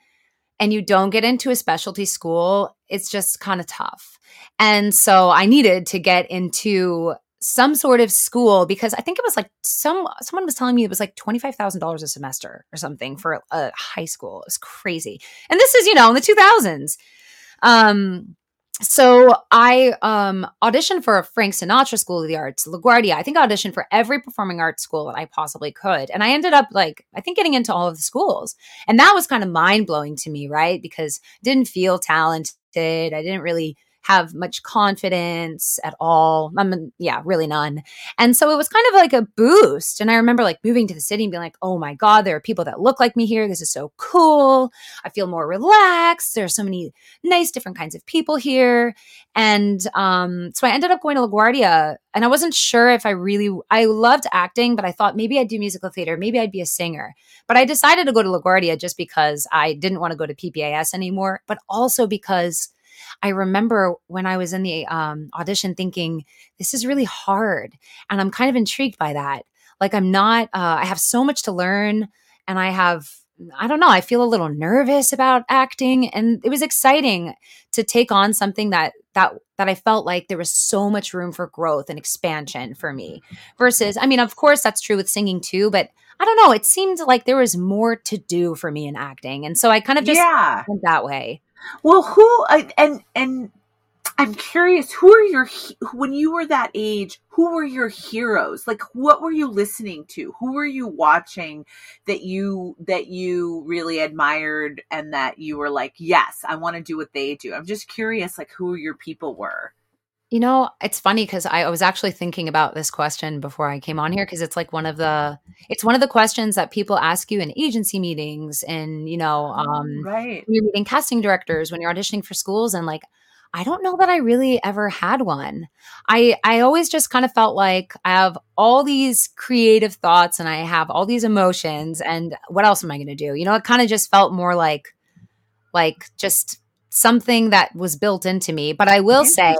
and you don't get into a specialty school, it's just kind of tough. And so I needed to get into some sort of school because I think it was like some someone was telling me it was like twenty five thousand dollars a semester or something for a high school. It was crazy, and this is you know in the two thousands. Um, so I um, auditioned for a Frank Sinatra School of the Arts, LaGuardia. I think I auditioned for every performing arts school that I possibly could. And I ended up like, I think getting into all of the schools. And that was kind of mind blowing to me, right? Because didn't feel talented. I didn't really have much confidence at all. I'm, yeah, really none. And so it was kind of like a boost. And I remember like moving to the city and being like, oh my God, there are people that look like me here. This is so cool. I feel more relaxed. There are so many nice different kinds of people here. And um, so I ended up going to LaGuardia and I wasn't sure if I really, I loved acting, but I thought maybe I'd do musical theater. Maybe I'd be a singer. But I decided to go to LaGuardia just because I didn't want to go to PPAS anymore, but also because I remember when I was in the um, audition thinking, this is really hard. And I'm kind of intrigued by that. Like, I'm not, uh, I have so much to learn and I have, I don't know, I feel a little nervous about acting. And it was exciting to take on something that, that, that I felt like there was so much room for growth and expansion for me versus, I mean, of course, that's true with singing too, but I don't know. It seemed like there was more to do for me in acting. And so I kind of just yeah. went that way. Well, who and and I'm curious, who are your when you were that age? Who were your heroes? Like, what were you listening to? Who were you watching that you that you really admired and that you were like, yes, I want to do what they do? I'm just curious, like, who your people were. You know, it's funny because I was actually thinking about this question before I came on here because it's like one of the it's one of the questions that people ask you in agency meetings and you know, um right. when you're meeting casting directors, when you're auditioning for schools and like I don't know that I really ever had one. I I always just kind of felt like I have all these creative thoughts and I have all these emotions and what else am I going to do? You know, it kind of just felt more like like just something that was built into me. But I will say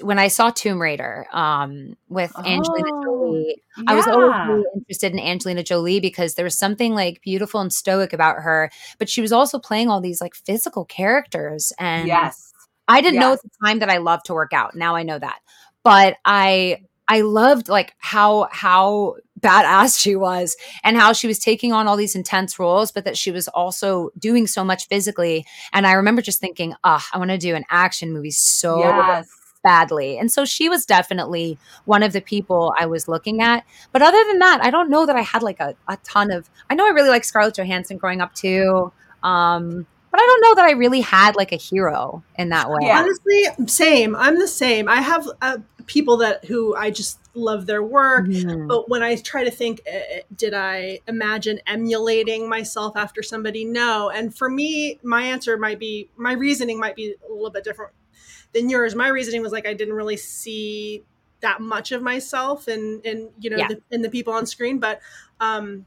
when I saw Tomb Raider um, with oh, Angelina Jolie, yeah. I was always really interested in Angelina Jolie because there was something like beautiful and stoic about her, but she was also playing all these like physical characters. And yes, I didn't yes. know at the time that I loved to work out. Now I know that, but I I loved like how how badass she was and how she was taking on all these intense roles, but that she was also doing so much physically. And I remember just thinking, ah, oh, I want to do an action movie so yes badly. And so she was definitely one of the people I was looking at. But other than that, I don't know that I had like a, a ton of I know I really like Scarlett Johansson growing up too. Um, but I don't know that I really had like a hero in that way. Yeah. Honestly, same. I'm the same. I have uh, people that who I just love their work, mm-hmm. but when I try to think, uh, did I imagine emulating myself after somebody? No. And for me, my answer might be my reasoning might be a little bit different than yours. My reasoning was like I didn't really see that much of myself and and you know yeah. the, in the people on screen. But um,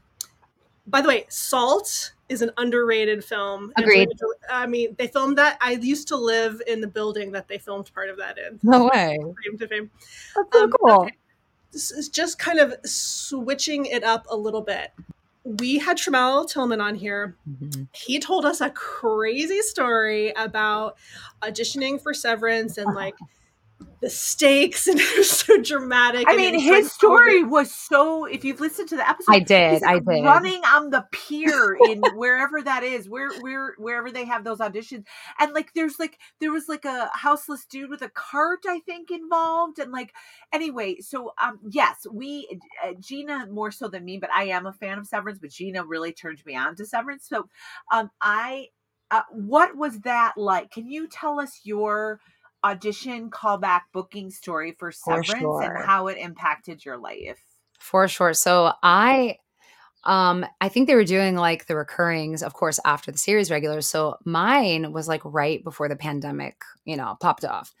by the way, Salt is an underrated film. Agreed. I mean, they filmed that. I used to live in the building that they filmed part of that in. No way. Fame to fame. That's so um, cool. Okay. This is just kind of switching it up a little bit we had Tramell Tillman on here. Mm-hmm. He told us a crazy story about auditioning for Severance and like the stakes and it was so dramatic. I mean, his story was so. If you've listened to the episode, I did. I did running on the pier in wherever that is, where where wherever they have those auditions, and like there's like there was like a houseless dude with a cart, I think, involved, and like anyway. So um, yes, we uh, Gina more so than me, but I am a fan of Severance. But Gina really turned me on to Severance. So um, I. Uh, what was that like? Can you tell us your audition callback booking story for Severance for sure. and how it impacted your life. For sure. So I um I think they were doing like the recurrings of course after the series regulars. So mine was like right before the pandemic, you know, popped off.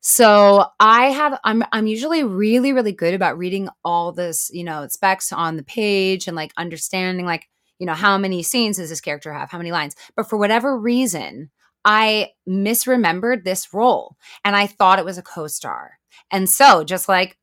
So I have I'm I'm usually really really good about reading all this, you know, specs on the page and like understanding like, you know, how many scenes does this character have, how many lines. But for whatever reason, I misremembered this role and I thought it was a co star. And so, just like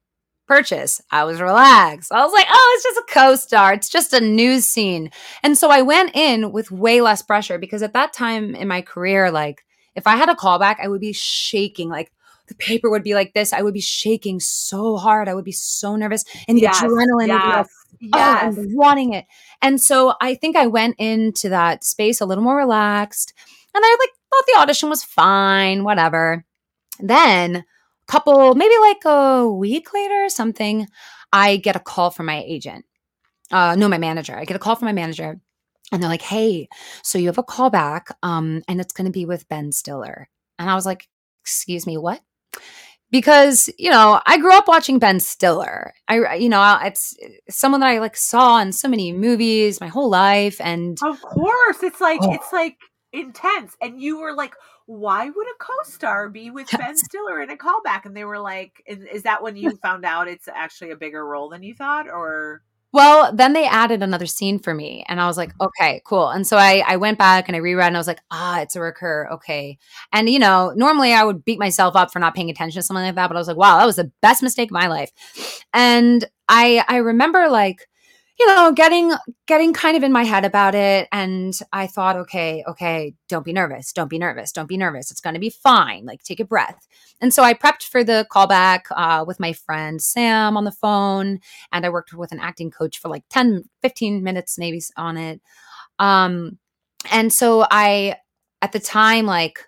purchase. I was relaxed. I was like, oh, it's just a co star. It's just a news scene. And so I went in with way less pressure because at that time in my career, like if I had a callback, I would be shaking. Like the paper would be like this. I would be shaking so hard. I would be so nervous. And the yes, adrenaline yes, would be like, oh, yes. I'm wanting it. And so I think I went into that space a little more relaxed. And I like thought the audition was fine, whatever. Then couple, maybe like a week later or something, I get a call from my agent. Uh, no, my manager. I get a call from my manager and they're like, hey, so you have a call back um, and it's going to be with Ben Stiller. And I was like, excuse me, what? Because, you know, I grew up watching Ben Stiller. I, you know, it's someone that I like saw in so many movies my whole life. And of course, it's like, oh. it's like intense. And you were like, why would a co-star be with. Ben Stiller in a callback? And they were like, is, is, that when you found out it's actually a bigger role than you thought, or? Well, then they added another scene for me, and I was like, okay, cool. And so I I went back and I reread, and I was like, ah, it's a recur, okay. And you know, normally I would beat myself up for not paying attention to something like that, but I was like, wow, that was the best mistake of my life. And I I remember like you know getting getting kind of in my head about it and i thought okay okay don't be nervous don't be nervous don't be nervous it's going to be fine like take a breath. And so i prepped for the callback uh, with my friend sam on the phone and i worked with an acting coach for like 10 15 minutes maybe on it. Um and so i at the time like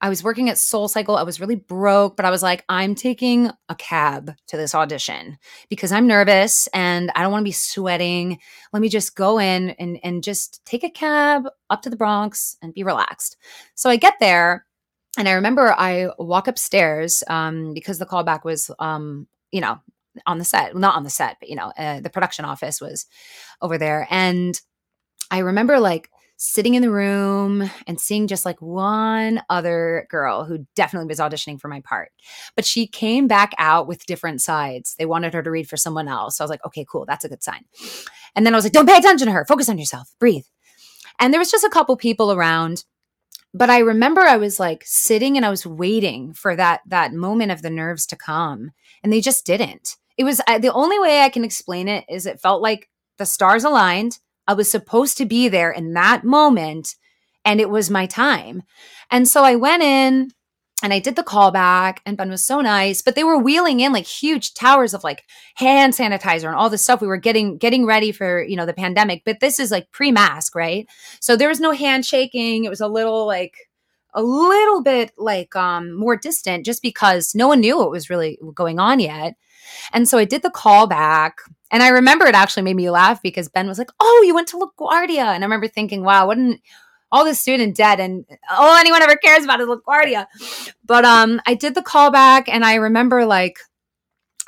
I was working at SoulCycle. I was really broke, but I was like, I'm taking a cab to this audition because I'm nervous and I don't want to be sweating. Let me just go in and, and just take a cab up to the Bronx and be relaxed. So I get there and I remember I walk upstairs um, because the callback was, um, you know, on the set, not on the set, but, you know, uh, the production office was over there. And I remember like sitting in the room and seeing just like one other girl who definitely was auditioning for my part. But she came back out with different sides. They wanted her to read for someone else. So I was like, okay, cool. That's a good sign. And then I was like, don't pay attention to her. Focus on yourself. Breathe. And there was just a couple people around. But I remember I was like sitting and I was waiting for that that moment of the nerves to come and they just didn't. It was uh, the only way I can explain it is it felt like the stars aligned I was supposed to be there in that moment and it was my time. And so I went in and I did the callback and Ben was so nice, but they were wheeling in like huge towers of like hand sanitizer and all this stuff. We were getting getting ready for, you know, the pandemic, but this is like pre-mask, right? So there was no handshaking. It was a little like a little bit like um more distant just because no one knew what was really going on yet. And so I did the call back. And I remember it actually made me laugh because Ben was like, Oh, you went to LaGuardia. And I remember thinking, wow, what an all the student debt and all anyone ever cares about is LaGuardia. But um I did the callback, and I remember like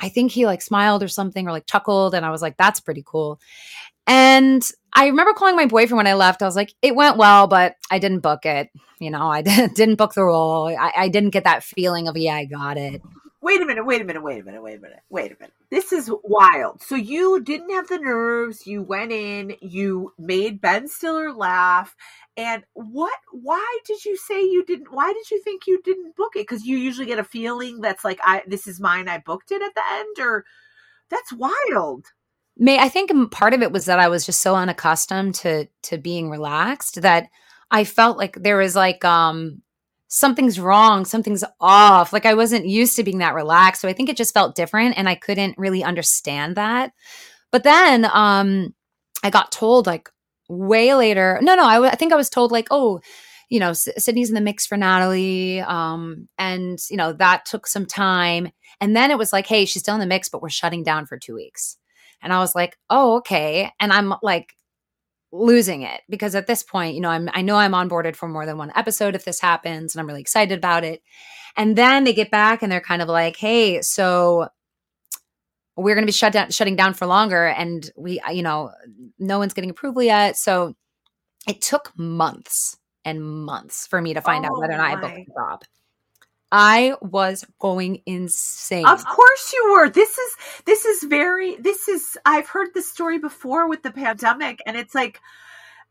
I think he like smiled or something or like chuckled and I was like, that's pretty cool. And I remember calling my boyfriend when I left. I was like, it went well, but I didn't book it. You know, I didn't book the role. I, I didn't get that feeling of, yeah, I got it wait a minute, wait a minute, wait a minute, wait a minute, wait a minute. This is wild. So you didn't have the nerves. You went in, you made Ben Stiller laugh. And what, why did you say you didn't, why did you think you didn't book it? Because you usually get a feeling that's like, I, this is mine, I booked it at the end, or that's wild. May I think part of it was that I was just so unaccustomed to to being relaxed that I felt like there was like um something's wrong, something's off. Like I wasn't used to being that relaxed. So I think it just felt different and I couldn't really understand that. But then um I got told like way later. No, no, I, w- I think I was told like, "Oh, you know, S- Sydney's in the mix for Natalie." Um and you know, that took some time. And then it was like, "Hey, she's still in the mix, but we're shutting down for 2 weeks." And I was like, "Oh, okay." And I'm like losing it because at this point, you know, I'm I know I'm onboarded for more than one episode if this happens and I'm really excited about it. And then they get back and they're kind of like, "Hey, so we're going to be shut down shutting down for longer and we uh, you know, no one's getting approval yet." So it took months and months for me to find oh out whether or not I booked the job. I was going insane. Of course you were. This is this is very this is I've heard this story before with the pandemic and it's like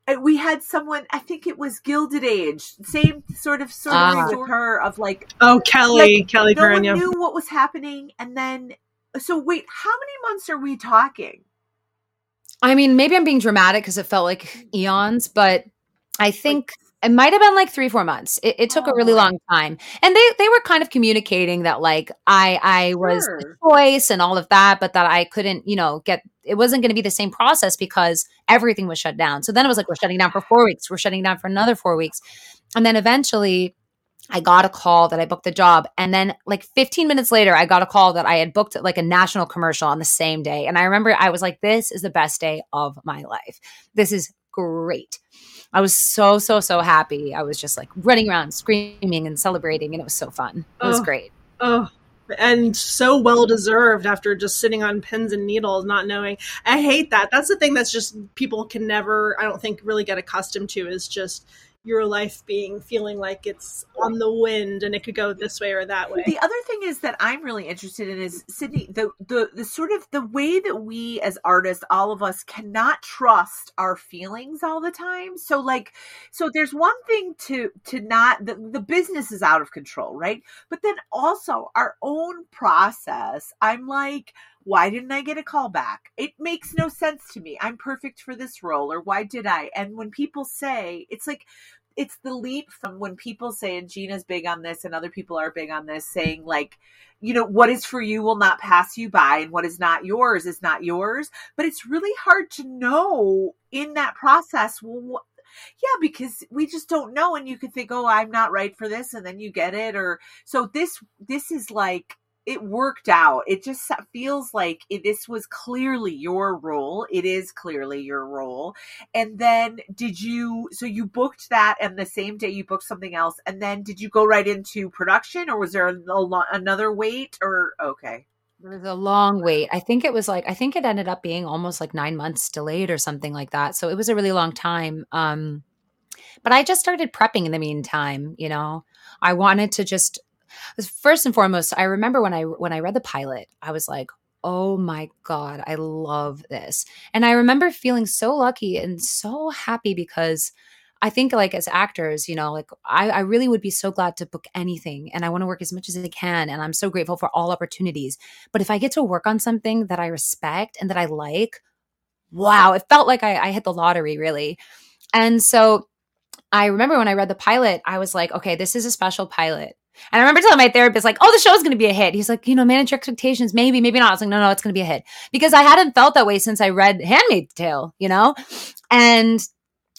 uh, we had someone I think it was Gilded Age same sort of sort of uh, with her of like oh Kelly like, Kelly no one knew what was happening and then so wait, how many months are we talking? I mean, maybe I'm being dramatic because it felt like eons, but I think it might have been like three, four months. It, it took Oh, a really oh. long time, and they they were kind of communicating that like I I was the choice and all of that, but that I couldn't, you know, get it wasn't going to be the same process because everything was shut down. So then it was like we're shutting down for four weeks, we're shutting down for another four weeks, and then eventually. I got a call that I booked the job. And then, like 15 minutes later, I got a call that I had booked like a national commercial on the same day. And I remember I was like, this is the best day of my life. This is great. I was so, so, so happy. I was just like running around, screaming and celebrating. And it was so fun. It was Oh. great. Oh, and so well deserved after just sitting on pins and needles, not knowing. I hate that. That's the thing that's just people can never, I don't think, really get accustomed to is just your life being feeling like it's on the wind and it could go this way or that way. The other thing is that I'm really interested in is Sydney, the the the sort of the way that we as artists, all of us cannot trust our feelings all the time. So like so there's one thing to to not the, the business is out of control, right? But then also our own process, I'm like why didn't I get a call back? It makes no sense to me. I'm perfect for this role, or why did I? And when people say, it's like, it's the leap from when people say, and Gina's big on this, and other people are big on this, saying, like, you know, what is for you will not pass you by, and what is not yours is not yours. But it's really hard to know in that process. Well, yeah, because we just don't know, and you could think, oh, I'm not right for this, and then you get it, or so this. This is like it worked out. It just feels like it, this was clearly your role. It is clearly your role. And then did you, so you booked that and the same day you booked something else. And then did you go right into production or was there a, lo- another wait or, okay. It was a long wait. I think it was like I think it ended up being almost like nine months delayed or something like that. So it was a really long time. Um, but I just started prepping in the meantime. You know, I wanted to just first and foremost. I remember when I when I read the pilot, I was like, "Oh my god, I love this!" And I remember feeling so lucky and so happy because I think like as actors, you know, like I, I really would be so glad to book anything and I want to work as much as I can. And I'm so grateful for all opportunities. But if I get to work on something that I respect and that I like, wow, it felt like I, I hit the lottery really. And so I remember when I read the pilot, I was like, okay, this is a special pilot. And I remember telling my therapist, like, oh, the show's going to be a hit. He's like, you know, manage your expectations. Maybe, maybe not. I was like, no, no, it's going to be a hit. Because I hadn't felt that way since I read Handmaid's Tale, you know? And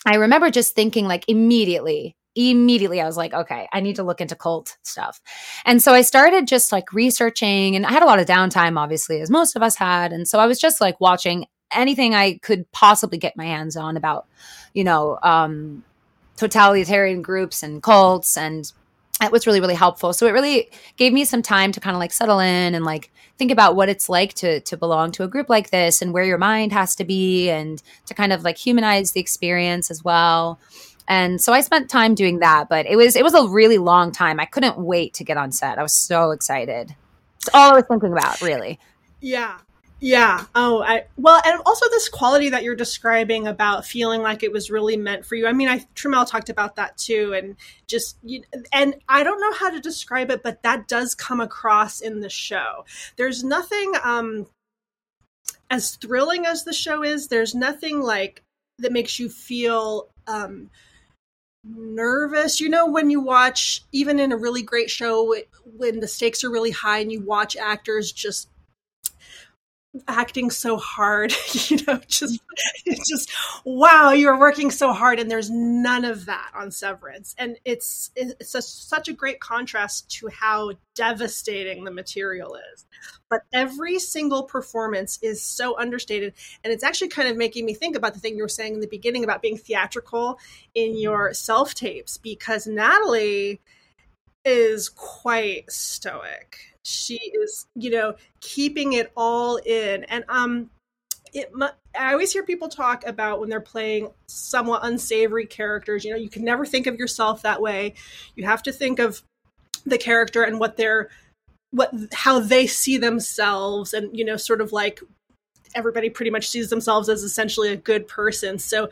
I remember just thinking, like, immediately, immediately, I was like, okay, I need to look into cult stuff. And so I started just like researching, and I had a lot of downtime, obviously, as most of us had. And so I was just like watching anything I could possibly get my hands on about, you know, um, totalitarian groups and cults and it was really really helpful. So it really gave me some time to kind of like settle in and like think about what it's like to to belong to a group like this and where your mind has to be and to kind of like humanize the experience as well. And so i spent time doing that but it was it was a really long time. I couldn't wait to get on set. I was so excited. It's all i was thinking about really. Yeah. Yeah. Oh, I well, and also this quality that you're describing about feeling like it was really meant for you. I mean, I Tramell talked about that too, and just you, and I don't know how to describe it, but that does come across in the show. There's nothing um as thrilling as the show is. There's nothing like that makes you feel um nervous you know when you watch even in a really great show when the stakes are really high and you watch actors just acting so hard you know just just wow you're working so hard and there's none of that on severance. And it's it's a, such a great contrast to how devastating the material is. But every single performance is so understated and it's actually kind of making me think about the thing you were saying in the beginning about being theatrical in your self tapes because natalie is quite stoic. She is you know keeping it all in. And um it i always hear people talk about when they're playing somewhat unsavory characters you know you can never think of yourself that way. You have to think of the character and what they're what how they see themselves and you know sort of like everybody pretty much sees themselves as essentially a good person. So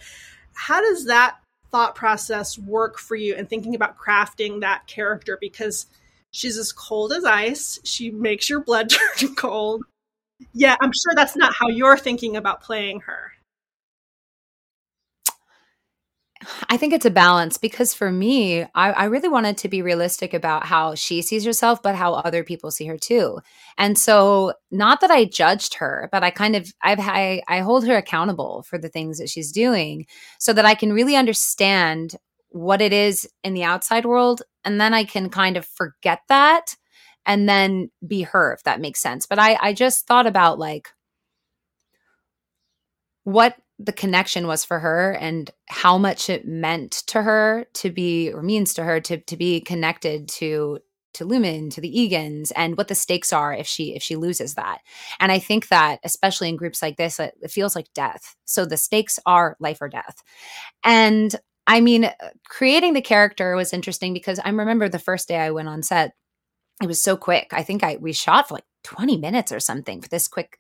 how does that thought process work for you and thinking about crafting that character because she's as cold as ice she makes your blood turn cold yeah, I'm sure that's not how you're thinking about playing her. I think it's a balance because for me, I, I, really wanted to be realistic about how she sees herself, but how other people see her too. And so, not that I judged her, but I kind of I've I, I hold her accountable for the things that she's doing, so that I can really understand what it is in the outside world, and then I can kind of forget that, and then be her, if that makes sense. But I I just thought about like what the connection was for her and how much it meant to her to be or means to her to to be connected to to Lumon, to the Eagans, and what the stakes are if she if she loses that. And I think that especially in groups like this, it, it feels like death. So the stakes are life or death. And I mean, uh, creating the character was interesting because I remember the first day I went on set, it was so quick. I think I we shot for like 20 minutes or something for this quick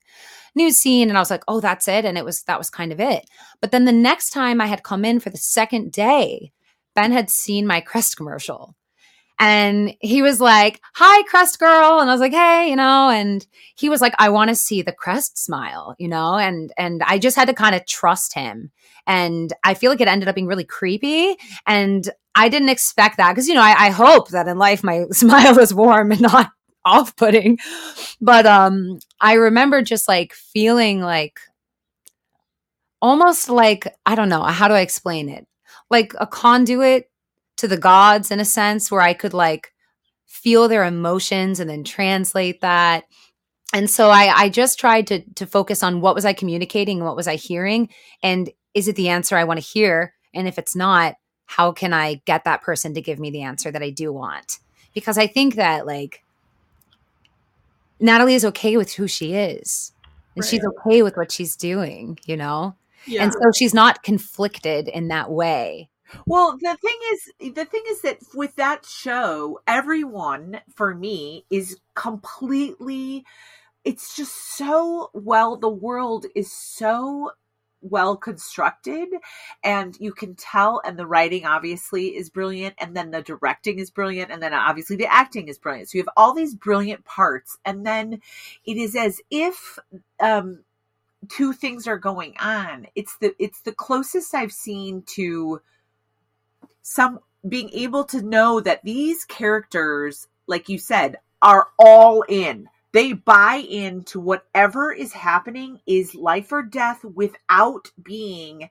news scene and I was like, "Oh, that's it." And it was that was kind of it. But then the next time I had come in for the second day, Ben had seen my Crest commercial. And he was like, "Hi, Crest girl." And I was like, "Hey, you know." And he was like, "I want to see the Crest smile," you know. And and I just had to kind of trust him. And I feel like it ended up being really creepy. And I didn't expect that because you know I, I hope that in life my smile is warm and not off-putting. But um i remember just like feeling like almost like i don't know how do i explain it? Like a conduit to the gods in a sense where i could like feel their emotions and then translate that. And so i i just tried to to focus on what was i communicating and what was i hearing and is it the answer i want to hear? And if it's not how can i get that person to give me the answer that i do want? Because i think that like Natalie is okay with who she is. And right. she's okay with what she's doing, you know? Yeah. And so she's not conflicted in that way. Well, the thing is, the thing is that with that show, everyone for me is completely, it's just so well, the world is so well constructed and you can tell and the writing obviously is brilliant and then the directing is brilliant and then obviously the acting is brilliant. So you have all these brilliant parts and then it is as if um two things are going on. It's the it's the closest i've seen to some being able to know that these characters like you said are all in they buy into whatever is happening is life or death without being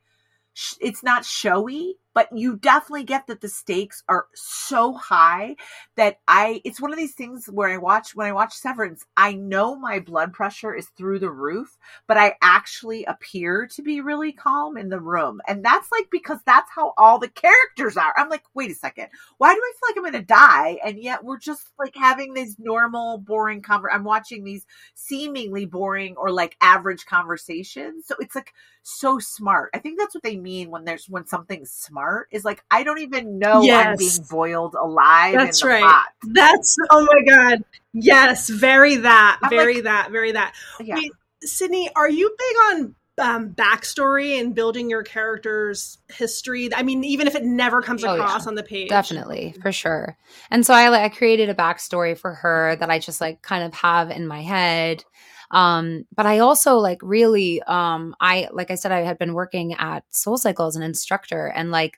it's not showy but you definitely get that the stakes are so high that I it's one of these things where I watch when I watch Severance, I know my blood pressure is through the roof, but I actually appear to be really calm in the room. And that's like because that's how all the characters are. I'm like, wait a second, why do I feel like I'm gonna die? And yet we're just like having these normal, boring conver I'm watching these seemingly boring or like average conversations. So it's like so smart. I think that's what they mean when there's when something's smart is like I don't even know yes. I'm being boiled alive. That's right. Pot. That's oh my god. Yes, very that, I'm very like, that, very that. Yeah. Wait, Sydney, are you big on um, backstory and building your character's history. I mean, even if it never comes oh, across yeah. on the page, definitely for sure. And so I like I created a backstory for her that I just like kind of have in my head. Um, but I also like really, um, I, like I said, I had been working at SoulCycle as an instructor and like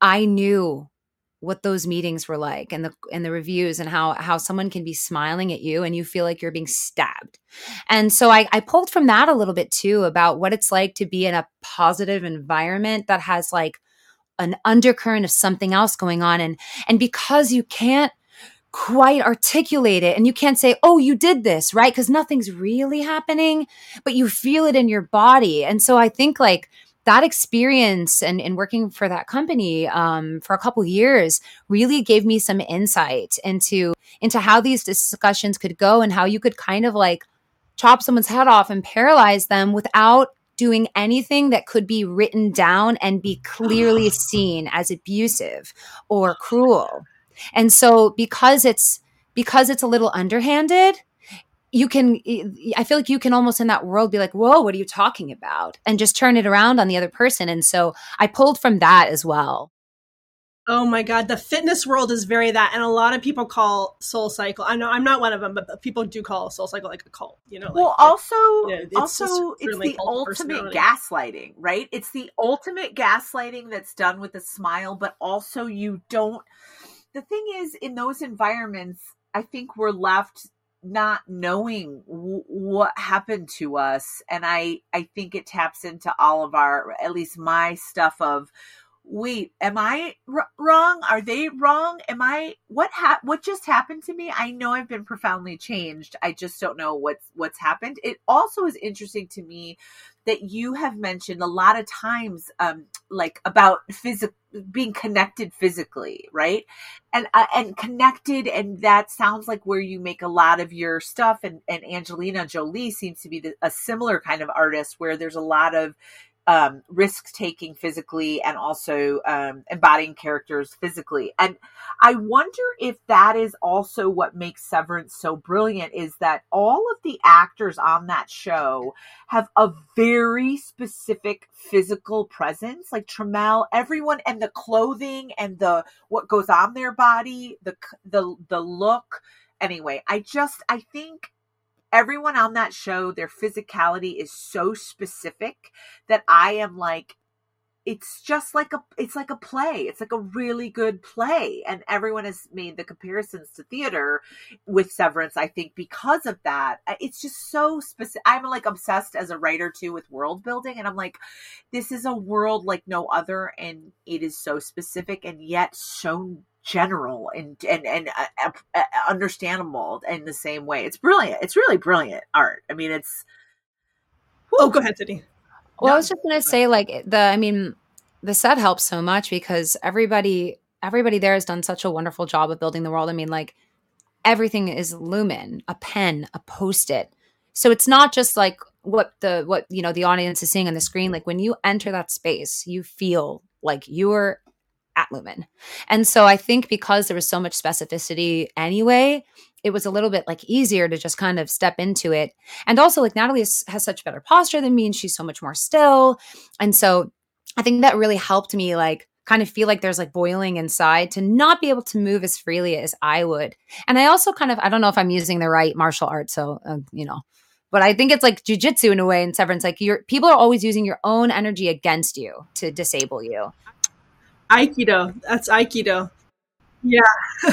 I knew what those meetings were like and the and the reviews and how how someone can be smiling at you and you feel like you're being stabbed. And so I, I pulled from that a little bit too about what it's like to be in a positive environment that has like an undercurrent of something else going on and and because you can't quite articulate it and you can't say oh you did this right? Because nothing's really happening but you feel it in your body. And so i think like that experience and, working for that company um, for a couple years really gave me some insight into into how these discussions could go and how you could kind of like chop someone's head off and paralyze them without doing anything that could be written down and be clearly seen as abusive or cruel and so because it's because it's a little underhanded, you can i feel like you can almost in that world be like whoa what are you talking about and just turn it around on the other person and so i pulled from that as well Oh my god, the fitness world is very that, and a lot of people call SoulCycle. I know I'm not one of them, but people do call SoulCycle like a cult. You know, like, well, also, it's also, just it's the ultimate gaslighting, right? It's the ultimate gaslighting that's done with a smile, but also you don't. The thing is, in those environments, I think we're left not knowing w- what happened to us, and I I think it taps into all of our, at least my stuff of wait am i r- wrong? Are they wrong? Am i what ha- what just happened to me? I know i've been profoundly changed. I just don't know what's what's happened. It also is interesting to me that you have mentioned a lot of times um like about physical being connected physically right? And uh, and connected and that sounds like where you make a lot of your stuff and and angelina jolie seems to be the, a similar kind of artist where there's a lot of um, risk taking physically and also um, embodying characters physically. And I wonder if that is also what makes Severance so brilliant is that all of the actors on that show have a very specific physical presence, like Tramell, everyone, and the clothing and the what goes on their body, the the the look. Anyway, I just I think everyone on that show their physicality is so specific that i am like it's just like a it's like a play. It's like a really good play. And everyone has made the comparisons to theater with severance i think because of that. It's just so specific i'm like obsessed as a writer too with world building. And i'm like this is a world like no other and it is so specific and yet so general and and and uh, uh, understandable in the same way. It's brilliant. It's really brilliant art. I mean, it's. Oh, go ahead, Sydney. Well, I was just gonna say, like the, I mean, the set helps so much because everybody, everybody there has done such a wonderful job of building the world. I mean, like everything is Lumon, a pen, a post-it. So it's not just like what the what you know the audience is seeing on the screen. Like when you enter that space, you feel like you're at Lumon. And so I think because there was so much specificity anyway, it was a little bit like easier to just kind of step into it. And also, like Natalie has, has such better posture than me, and she's so much more still. And so I think that really helped me, like, kind of feel like there's like boiling inside to not be able to move as freely as I would. And I also kind of, I don't know if I'm using the right martial art. So, uh, you know, but I think it's like jujitsu in a way and Severance. Like, your people are always using your own energy against you to disable you. Aikido. That's Aikido. Yeah.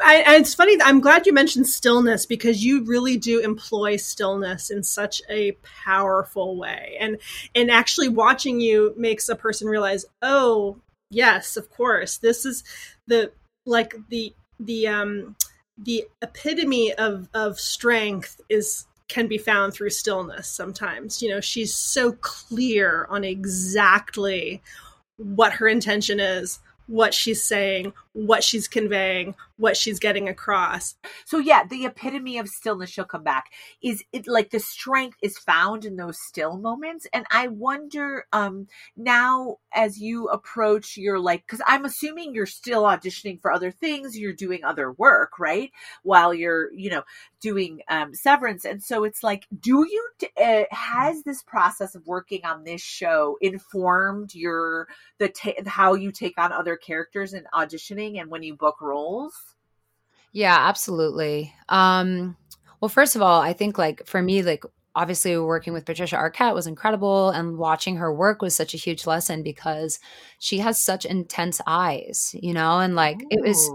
I, and it's funny. I'm glad you mentioned stillness because you really do employ stillness in such a powerful way. And, and actually watching you makes a person realize, oh, yes, of course, this is the, like the, the, um, the epitome of, of strength is can be found through stillness sometimes. You know, she's so clear on exactly what her intention is, what she's saying, what she's conveying, what she's getting across. So yeah, the epitome of stillness she'll come back is it like the strength is found in those still moments and I wonder um now as you approach your like cuz I'm assuming you're still auditioning for other things, you're doing other work, right? While you're, you know, doing um severance and so it's like do you uh, has this process of working on this show informed your the ta- how you take on other characters and auditioning and when you book roles? Yeah, absolutely. Um, well, first of all, I think like for me, like obviously working with Patricia Arquette was incredible, and watching her work was such a huge lesson because she has such intense eyes, you know, and like Ooh. it was.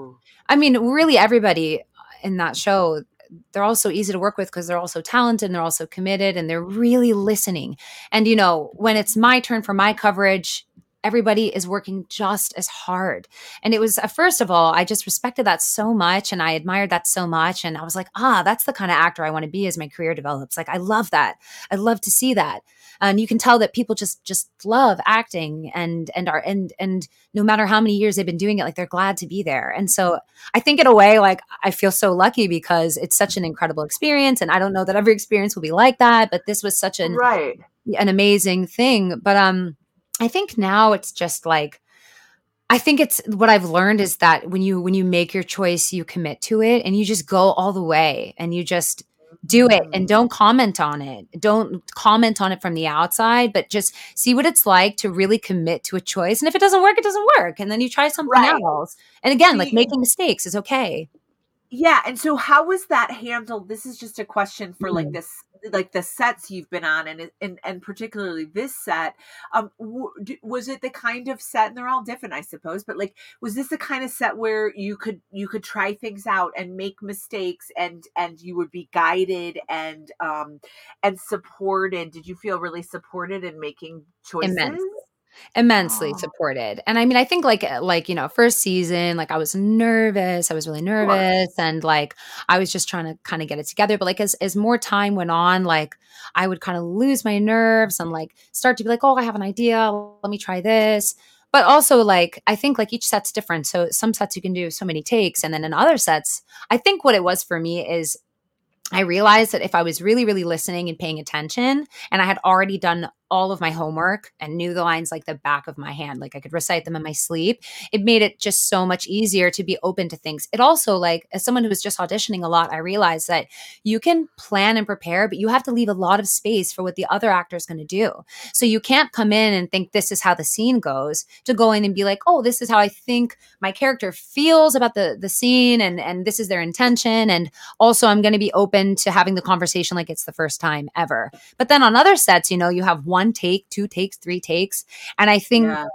I mean, really, everybody in that show. They're all so easy to work with because they're all so talented and they're also committed and they're really listening. And, you know, when it's my turn for my coverage, everybody is working just as hard. And it was, uh, first of all, I just respected that so much and I admired that so much. And I was like, ah, that's the kind of actor I want to be as my career develops. Like, I love that. I love to see that. And you can tell that people just, just love acting and, and are, and, and no matter how many years they've been doing it, like they're glad to be there. And so I think in a way, like I feel so lucky because it's such an incredible experience. And I don't know that every experience will be like that, but this was such an, right. an amazing thing. But, um, I think now it's just like I think it's what I've learned is that when you when you make your choice, you commit to it and you just go all the way and you just do it and Mm. don't comment on it. Don't comment on it from the outside, but just see what it's like to really commit to a choice. And if it doesn't work, it doesn't work. And then you try something Right. else. And again, like making mistakes is okay. Yeah, and so how was that handled? This is just a question for like Mhm. this, like the sets you've been on, and and and particularly this set. Um, w- was it the kind of set? And they're all different, I suppose. But like, was this the kind of set where you could you could try things out and make mistakes, and and you would be guided and um and supported? Did you feel really supported in making choices? Immense. Immensely Oh. supported. And i mean i think like uh, like you know first season like i was nervous i was really nervous and like i was just trying to kind of get it together. But like as as more time went on like i would kind of lose my nerves and like start to be like oh i have an idea. Let me try this. But also like i think like each set's different. So some sets you can do so many takes and then in other sets i think what it was for me is I realized that if I was really, really listening and paying attention, and I had already done all of my homework and knew the lines like the back of my hand, like I could recite them in my sleep, it made it just so much easier to be open to things. It also, like, as someone who was just auditioning a lot, I realized that you can plan and prepare, but you have to leave a lot of space for what the other actor is going to do. So you can't come in and think this is how the scene goes to go in and be like, oh, this is how I think my character feels about the the scene, and and this is their intention, and also i'm going to be open to having the conversation like it's the first time ever but then on other sets you know you have one take two takes three takes and i think Yeah.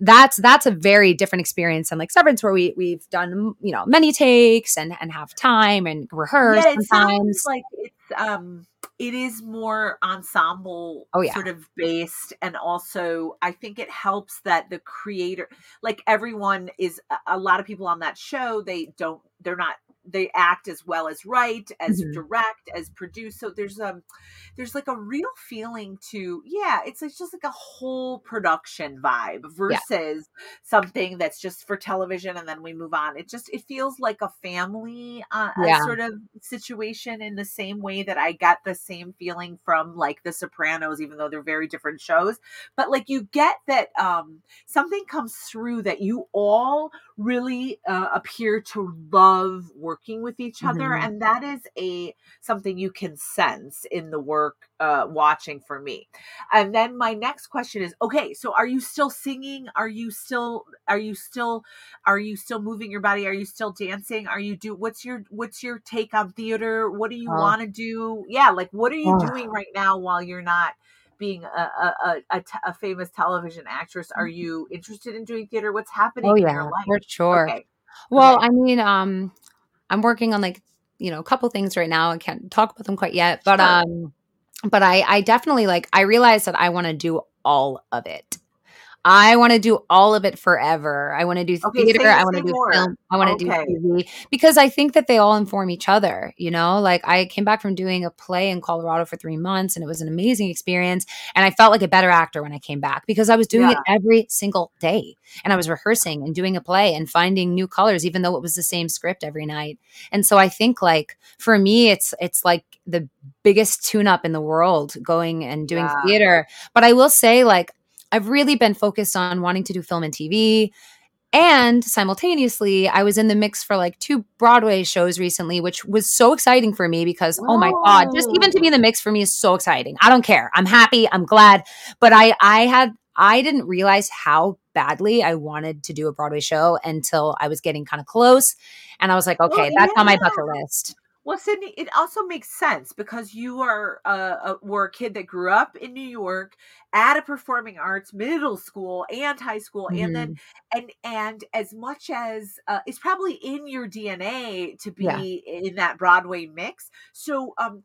that's that's a very different experience than like severance where we we've done you know many takes and and have time and rehearse Yeah, it sometimes sounds like it's um it is more ensemble Oh, yeah. sort of based and also I think it helps that the creator like everyone is a lot of people on that show they don't they're not they act as well as write as Mhm. direct as produce so there's a there's like a real feeling to yeah it's, it's just like a whole production vibe versus something that's just for television and then we move on it just it feels like a family uh, a Yeah. sort of situation in the same way that i got the same feeling from like the sopranos even though they're very different shows but like you get that um something comes through that you all really uh, appear to love working with each other Mhm. and that is a something you can sense in the work uh watching for me and then my next question is okay so are you still singing are you still are you still are you still moving your body are you still dancing are you do what's your what's your take on theater what do you Oh. want to do yeah like what are you Oh. doing right now while you're not being a, a, a, a, famous television actress are you interested in doing theater? What's happening oh in yeah your life? for sure. Okay. Well Okay. i mean um i'm working on like you know a couple things right now i can't talk about them quite yet but Sure. um but i i definitely like i realize that i want to do all of it I want to do all of it forever. I want to do Okay, theater. say- I want to do more. film. I want to Okay. do TV because I think that they all inform each other. You know, like I came back from doing a play in Colorado for three months and it was an amazing experience. And I felt like a better actor when I came back because I was doing it every single day and I was rehearsing and doing a play and finding new colors, even though it was the same script every night. And so I think like for me, it's it's like the biggest tune up in the world going and doing Yeah. theater. But I will say, like, I've really been focused on wanting to do film and TV. And simultaneously, I was in the mix for like two Broadway shows recently, which was so exciting for me because, oh my God, just even to be in the mix for me is so exciting. I don't care. I'm happy. I'm glad. But I, I had, I didn't realize how badly I wanted to do a Broadway show until I was getting kind of close. And I was like, oh, okay, Well, that's on my bucket list. Well, Sydney, it also makes sense because you are uh, a, were a kid that grew up in New York at a performing arts middle school and high school, and then Mm-hmm. and and as much as uh, it's probably in your DNA to be Yeah. in that Broadway mix. So, um,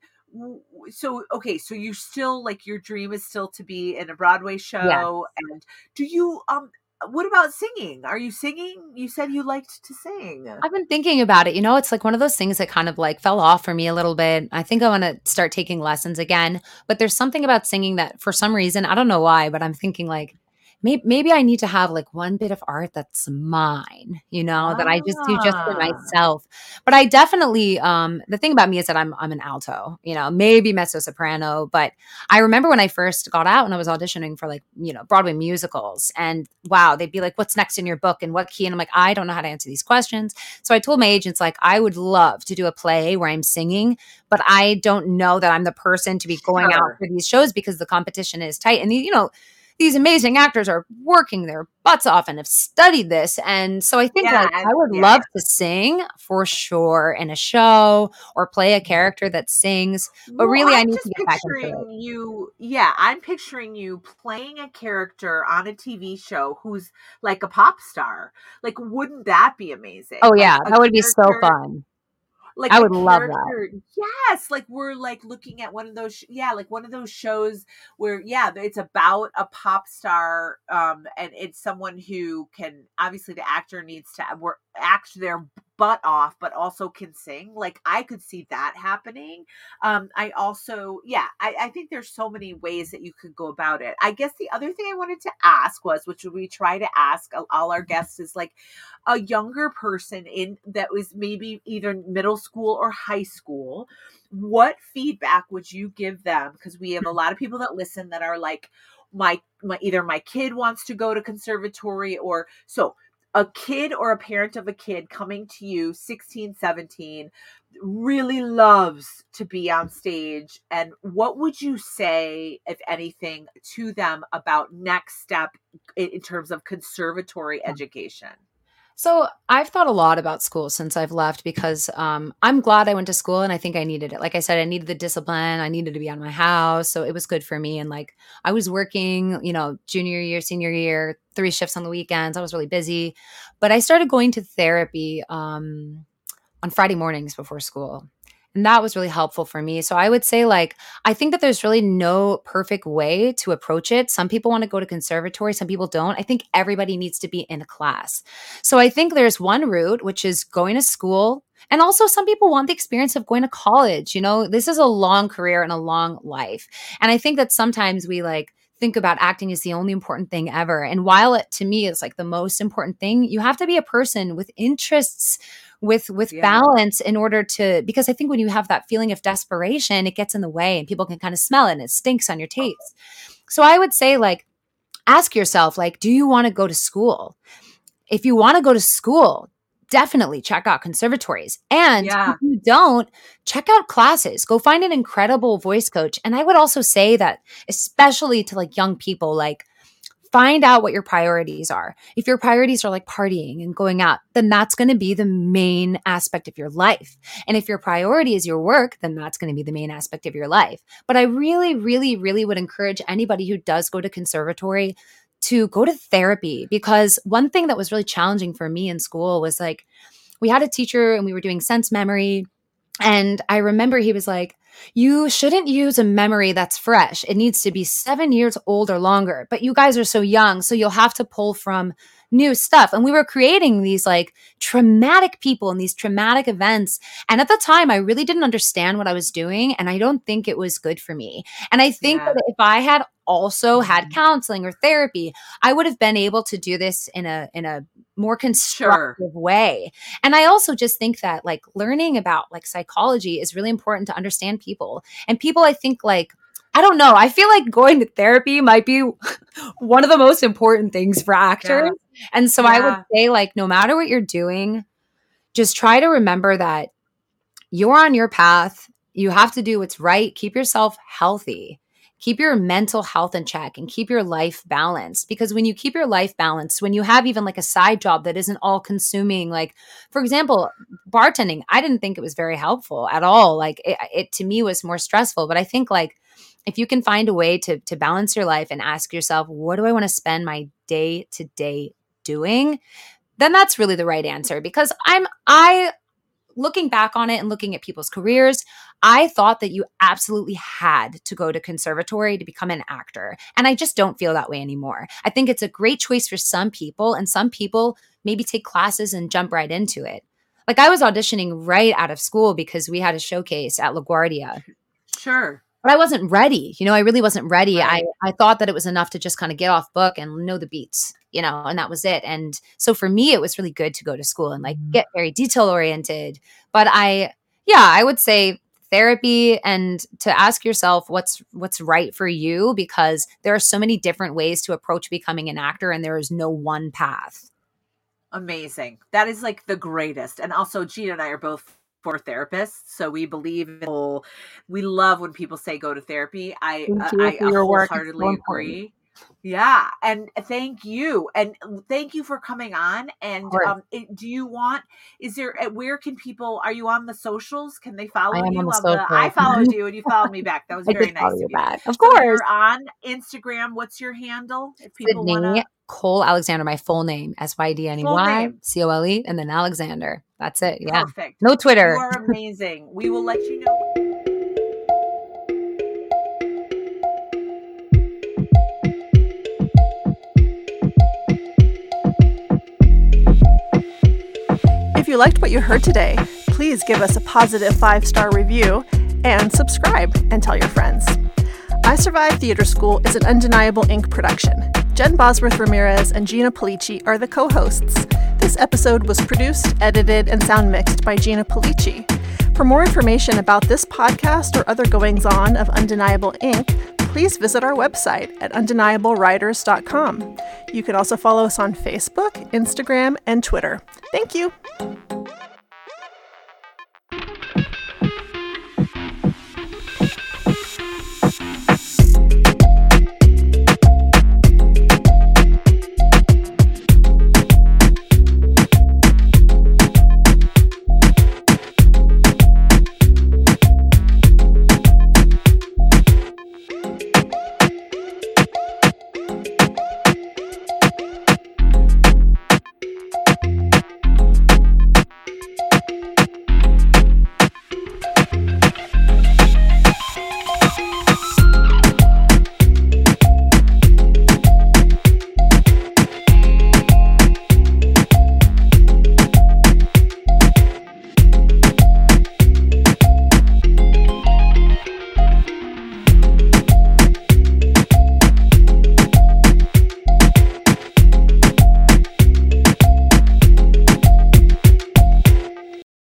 so okay, so you still like your dream is still to be in a Broadway show, and do you um. What about singing? Are you singing? You said you liked to sing. I've been thinking about it. You know, it's like one of those things that kind of like fell off for me a little bit. I think I want to start taking lessons again. But there's something about singing that for some reason, I don't know why, but I'm thinking like maybe, maybe I need to have like one bit of art that's mine, you know, that I just do just for Ah. myself. But I definitely, um, the thing about me is that I'm, I'm an alto, you know, maybe mezzo soprano. But I remember when I first got out and I was auditioning for like, you know, Broadway musicals and wow, they'd be like, what's next in your book and what key? And I'm like, I don't know how to answer these questions. So I told my agents, like, I would love to do a play where I'm singing, but I don't know that I'm the person to be going out for these shows because the competition is tight. And, you know, these amazing actors are working their butts off and have studied this. And so I think Yeah, like, I would yeah. love to sing for sure in a show or play a character that sings. But really, I I'm need just to get back into picturing you. Yeah, I'm picturing you playing a character on a TV show who's like a pop star. Like, wouldn't that be amazing? Oh, yeah, a that would be so fun. Like I would love that. Yes, like we're like looking at one of those. sh- Yeah, like one of those shows where yeah, it's about a pop star, um, and it's someone who can obviously the actor needs to work, act their butt off, but also can sing. Like I could see that happening. Um, I also yeah, I, I think there's so many ways that you could go about it. I guess the other thing I wanted to ask was, which we try to ask all- all our guests, is like a younger person in that was maybe either middle school or high school what feedback would you give them because we have a lot of people that listen that are like my my either my kid wants to go to conservatory or so a kid or a parent of a kid coming to you 16 17 really loves to be on stage and what would you say if anything to them about next step in, in terms of conservatory hmm. education So I've thought a lot about school since I've left because um, I'm glad I went to school and I think I needed it. Like I said, I needed the discipline. I needed to be on my house, so it was good for me. And like I was working, you know, junior year, senior year, three shifts on the weekends. I was really busy, but I started going to therapy um, on Friday mornings before school. And that was really helpful for me. So I would say, like, I think that there's really no perfect way to approach it. Some people want to go to conservatory, some people don't. I think everybody needs to be in a class. So I think there's one route, which is going to school. And also, some people want the experience of going to college. You know, this is a long career and a long life. And I think that sometimes we like, think about acting as the only important thing ever. And while it to me is like the most important thing, you have to be a person with interests with with Yeah. balance in order to because I think when you have that feeling of desperation, it gets in the way and people can kind of smell it and it stinks on your tapes. So I would say like ask yourself like do you want to go to school? If you want to go to school, definitely check out conservatories. And Yeah. if you don't, check out classes. Go find an incredible voice coach. And I would also say that especially to like young people like find out what your priorities are. If your priorities are like partying and going out, then that's going to be the main aspect of your life. And if your priority is your work, then that's going to be the main aspect of your life. But I really, really, really would encourage anybody who does go to conservatory to go to therapy because one thing that was really challenging for me in school was like we had a teacher and we were doing sense memory. And I remember he was like, you shouldn't use a memory that's fresh. It needs to be seven years old or longer. But you guys are so young, so you'll have to pull from new stuff. And we were creating these like traumatic people and these traumatic events. And at the time, I really didn't understand what I was doing. And I don't think it was good for me. And I think Yeah. that if I had also had Mhm. counseling or therapy, I would have been able to do this in a in a more constructive way. And I also just think that like learning about like psychology is really important to understand people. And people I think like I don't know, I feel like going to therapy might be one of the most important things for actors. And so I would say like no matter what you're doing, just try to remember that you're on your path. You have to do what's right. Keep yourself healthy. Keep your mental health in check and keep your life balanced. Because when you keep your life balanced, when you have even like a side job that isn't all consuming, like for example, bartending, I didn't think it was very helpful at all. Like it, it to me was more stressful. But I think like if you can find a way to to balance your life and ask yourself, what do I want to spend my day to day doing? Then that's really the right answer because I'm I looking back on it and looking at people's careers, I thought that you absolutely had to go to conservatory to become an actor. And I just don't feel that way anymore. I think it's a great choice for some people, and some people maybe take classes and jump right into it. Like I was auditioning right out of school because we had a showcase at LaGuardia. Sure. But I wasn't ready. You know, I really wasn't ready. Right. I, I thought that it was enough to just kind of get off book and know the beats, you know, and that was it. And so for me, it was really good to go to school and like mm-hmm. get very detail oriented. But I, yeah, I would say therapy and to ask yourself what's what's right for you because there are so many different ways to approach becoming an actor and there is no one path amazing that is like the greatest and also gina and i are both for therapists. So we believe in whole, we love when people say go to therapy. I uh, I wholeheartedly agree. Yeah, and thank you, and thank you for coming on. And um, do you want? Is there? Uh, where can people? Are you on the socials? Can they follow you? On the, I followed you, and you followed me back. That was very nice of you. Back. Of course. So you're on Instagram. What's your handle? If people wanna... Cole Alexander, my full name, S Y D N E Y C O L E, and then Alexander. That's it. Yeah. Perfect. No Twitter. You are amazing. we will let you know. If you liked what you heard today, please give us a positive five star review and subscribe and tell your friends. I Survived Theater School is an Undeniable Inc. production. Jen Bosworth Ramirez and Gina Polici are the co hosts. This episode was produced, edited, and sound mixed by Gina Polici. For more information about this podcast or other goings on of Undeniable Inc., please visit our website at undeniablewriters.com. You can also follow us on Facebook, Instagram, and Twitter. Thank you.